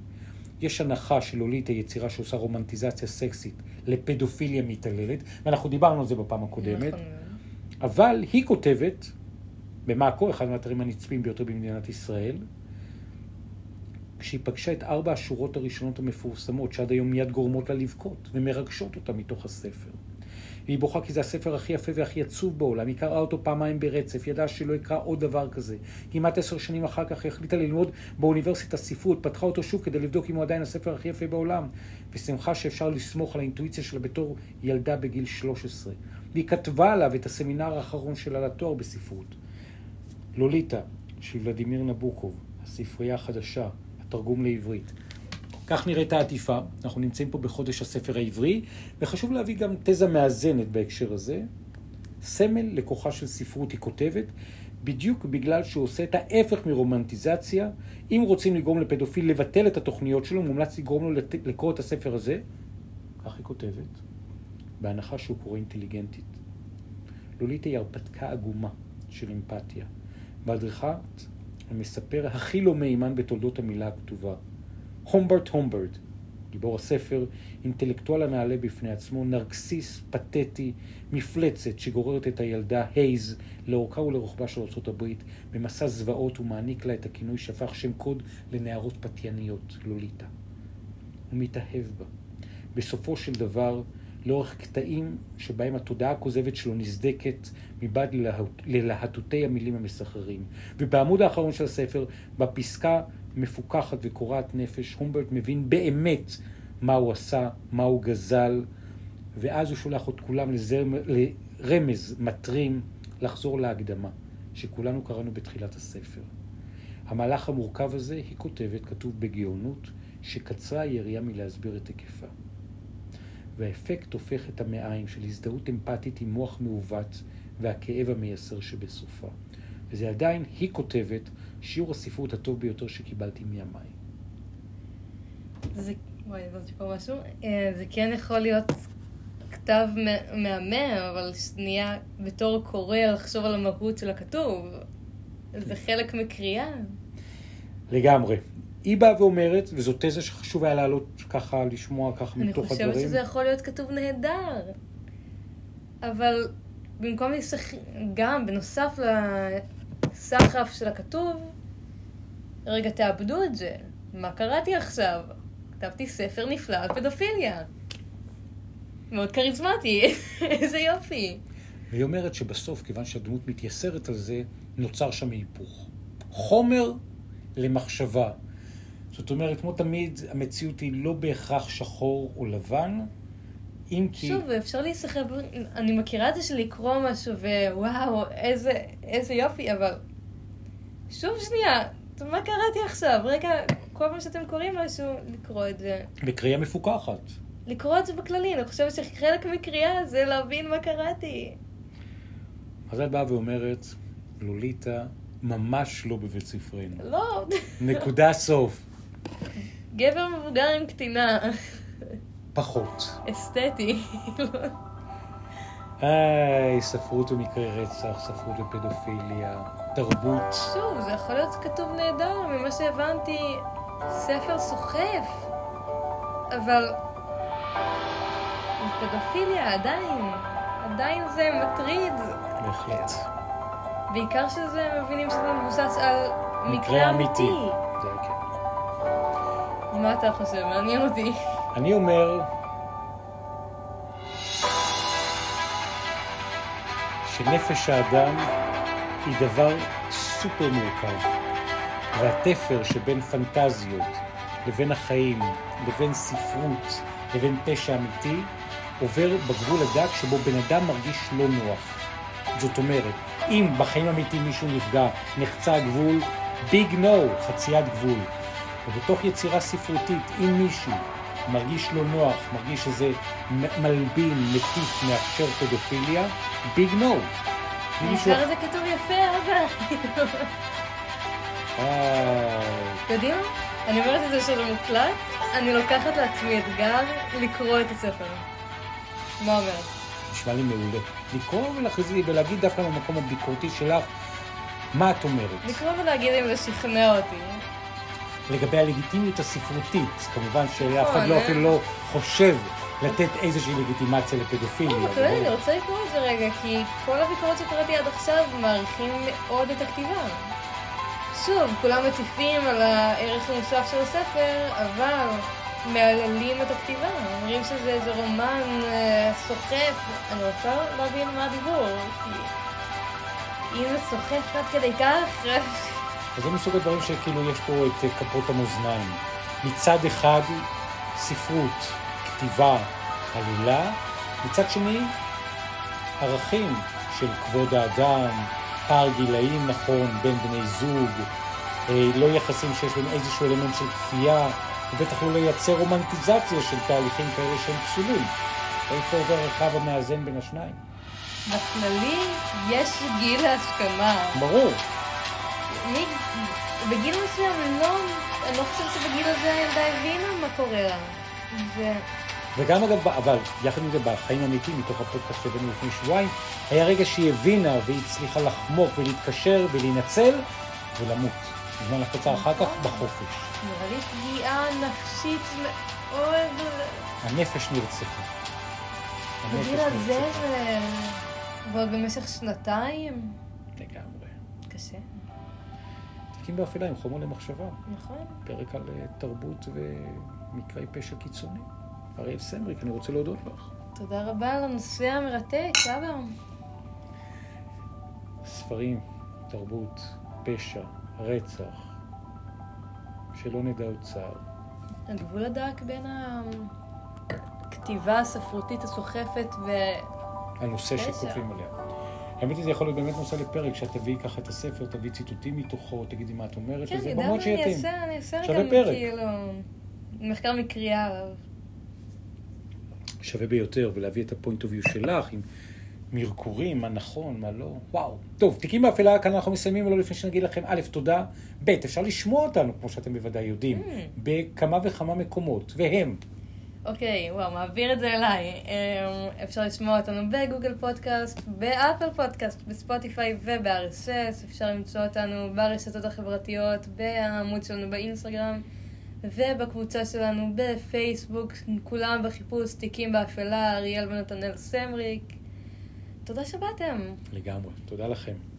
יש הנחה של לוליטה יצירה שעושה רומנטיזציה סקסית לפדופיליה מתעללת, ואנחנו דיברנו על זה בפעם הקודמת. נכון. אבל היא כותבת, במאקו, אחד מהאתרים הנצפים ביותר במדינת ישראל, כשהיא פגשה את ארבע השורות הראשונות המפורסמות, שעד היום מיד גורמות לה לבכות, ומרגשות אותה מתוך הספר. והיא בוכה כי זה הספר הכי יפה והכי עצוב בעולם. היא קראה אותו פעמיים ברצף, ידעה שלא יקרא עוד דבר כזה. כמעט עשר שנים אחר כך היא החליטה ללמוד באוניברסיטה ספרות, פתחה אותו שוב כדי לבדוק אם הוא עדיין הספר הכי יפה בעולם, ושמחה שאפשר לסמוך על האינטואיציה שלה בתור ילדה בגיל 13. והיא כתבה עליו את הסמינר האחרון שלה לתואר בספרות. לוליטה, של ולדימיר נבוקוב, הספרייה החדשה, התרגום לעברית. כך נראית העטיפה, אנחנו נמצאים פה בחודש הספר העברי, וחשוב להביא גם תזה מאזנת בהקשר הזה. סמל לכוחה של ספרות היא כותבת, בדיוק בגלל שהוא עושה את ההפך מרומנטיזציה. אם רוצים לגרום לפדופיל לבטל את התוכניות שלו, מומלץ לגרום לו לקרוא את הספר הזה. כך היא כותבת, בהנחה שהוא קורא אינטליגנטית. לוליטה היא הרפתקה עגומה של אמפתיה. בהדרכת המספר הכי לא מהימן בתולדות המילה הכתובה. הומברט הומברט, גיבור הספר, אינטלקטואל הנעלה בפני עצמו, נרקסיס, פתטי, מפלצת שגוררת את הילדה הייז לאורכה ולרוחבה של ארה"ב במסע זוועות ומעניק לה את הכינוי שהפך שם קוד לנערות פתייניות, לוליטה. הוא מתאהב בה. בסופו של דבר, לאורך קטעים שבהם התודעה הכוזבת שלו נזדקת מבעד ללהטוטי המילים המסחררים. ובעמוד האחרון של הספר, בפסקה מפוכחת וקורעת נפש, הומברט מבין באמת מה הוא עשה, מה הוא גזל, ואז הוא שולח את כולם לזרם, לרמז מטרים לחזור להקדמה, שכולנו קראנו בתחילת הספר. המהלך המורכב הזה, היא כותבת, כתוב בגאונות, שקצרה היריעה מלהסביר את היקפה. והאפקט הופך את המעיים של הזדהות אמפתית עם מוח מעוות והכאב המייסר שבסופה. וזה עדיין, היא כותבת, שיעור הספרות הטוב ביותר שקיבלתי מימיי. זה, וואי, הבנתי פה משהו. אה, זה כן יכול להיות כתב מהמם, אבל שנייה, בתור קורא, לחשוב על המהות של הכתוב. זה חלק מקריאה. לגמרי. היא באה ואומרת, וזו תזה שחשוב היה לעלות ככה, לשמוע ככה מתוך הדברים. אני חושבת שזה יכול להיות כתוב נהדר. אבל במקום להסתכל, גם בנוסף לסחף של הכתוב, רגע, תאבדו את זה. מה קראתי עכשיו? כתבתי ספר נפלא על פדופיליה. מאוד כריזמטי, איזה יופי. והיא אומרת שבסוף, כיוון שהדמות מתייסרת על זה, נוצר שם היפוך. חומר למחשבה. זאת אומרת, כמו תמיד, המציאות היא לא בהכרח שחור או לבן, אם כי... שוב, אפשר להיסחב, אני מכירה את זה של לקרוא משהו, ווואו, איזה, איזה יופי, אבל... שוב שנייה, מה קראתי עכשיו? רגע, כל פעם שאתם קוראים משהו, לקרוא את זה. בקריאה מפוקחת. לקרוא את זה בכללי, אני חושבת שחלק מקריאה זה להבין מה קראתי. אז את באה ואומרת, לוליטה ממש לא בבית ספרנו. לא. נקודה סוף. גבר מבוגר עם קטינה. פחות. אסתטי. היי, ספרות ומקרי רצח, ספרות ופדופיליה, תרבות. שוב, זה יכול להיות כתוב נהדר, ממה שהבנתי, ספר סוחף. אבל... פדופיליה עדיין, עדיין זה מטריד. בהחלט. בעיקר שזה מבינים שזה מבוסס על מקרה אמיתי. זה כן. מה אתה חושב? מעניין אותי. אני אומר... שנפש האדם היא דבר סופר מורכב, והתפר שבין פנטזיות לבין החיים, לבין ספרות, לבין פשע אמיתי, עובר בגבול הדק שבו בן אדם מרגיש לא נוח. זאת אומרת, אם בחיים אמיתיים מישהו נפגע, נחצה הגבול, ביג נו, חציית גבול. ובתוך יצירה ספרותית, אם מישהו מרגיש לא נוח, מרגיש שזה מלבין, מטיף, מאפשר פדופיליה, ביג נו. בעיקר זה כתוב יפה, אבא. יודעים? אני אומרת את זה שזה מוקלט, אני לוקחת לעצמי אתגר לקרוא את הספר. מה אומרת? נשמע לי מעולה. לקרוא ולהחזיר ולהגיד דווקא במקום הביקורתי שלך, מה את אומרת? לקרוא ולהגיד אם זה שכנע אותי. לגבי הלגיטימיות הספרותית, כמובן שאף אחד לא אפילו לא חושב לתת איזושהי לגיטימציה לפדופיליה. אתה יודע, אני רוצה לקרוא את זה רגע, כי כל הביקורות שקראתי עד עכשיו מעריכים מאוד את הכתיבה. שוב, כולם מטיפים על הערך המוסף של הספר, אבל מהללים את הכתיבה, אומרים שזה איזה רומן אה, סוחף. אני רוצה להבין מה הדיבור, כי אם זה סוחף עד כדי כך... אז זה מסוג הדברים שכאילו יש פה את כפות המאזניים. מצד אחד, ספרות, כתיבה, עלילה, מצד שני, ערכים של כבוד האדם, פער גילאים נכון בין בני זוג, אה, לא יחסים שיש בהם איזשהו אלמנט של כפייה, ובטח לא לייצר רומנטיזציה של תהליכים כאלה שהם פסולים. איפה עובר הקו המאזן בין השניים? בכללי יש גיל להסכמה. ברור. בגיל מסוים לא, אני לא חושבת שבגיל הזה הילדה הבינה מה קורה לה. ו... וגם אגב, אבל יחד עם זה בחיים האמיתיים, מתוך הפודקאסט שהבאנו לפני שבועיים, היה רגע שהיא הבינה והיא הצליחה לחמוק ולהתקשר ולהינצל ולמות. בזמן הקצר אחר כך בחופש. נראה לי פגיעה נפשית מאוד... הנפש נרצחה. בגיל הזה זה... ועוד במשך שנתיים? לגמרי. קשה. תיקים באפלה עם חומר למחשבה. נכון. פרק על אה, תרבות ומקרי פשע קיצוני. אריאל סמריק, אני רוצה להודות לך. תודה רבה על הנושא המרתק, אבא. ספרים, תרבות, פשע, רצח. שלא נדע עוד צער. הגבול הדק בין הכתיבה הספרותית הסוחפת ו... הנושא. שכותבים עליה. האמת היא, זה יכול להיות באמת נושא לפרק, שאת תביאי ככה את הספר, תביאי ציטוטים מתוכו, תגידי מה את אומרת, כן, וזה יודע מה מאוד אני שיתאים. אעשה? אני אעשה רגע פרק. כאילו מחקר מקריאה עליו. שווה ביותר, ולהביא את הפוינט אוף יו שלך, עם מרקורים, מה נכון, מה לא. וואו. טוב, תיקים באפלה, כאן אנחנו מסיימים, ולא לפני שנגיד לכם, א', תודה, ב', אפשר לשמוע אותנו, כמו שאתם בוודאי יודעים, Mm. בכמה וכמה מקומות, והם, אוקיי, וואו, מעביר את זה אליי. אמ, אפשר לשמוע אותנו בגוגל פודקאסט, באפל פודקאסט, בספוטיפיי וב-RSS. אפשר למצוא אותנו ברשתות החברתיות, בעמוד שלנו באינסטגרם, ובקבוצה שלנו בפייסבוק, כולם בחיפוש תיקים באפלה, אריאל ונתנאל סמריק. תודה שבאתם. לגמרי, תודה לכם.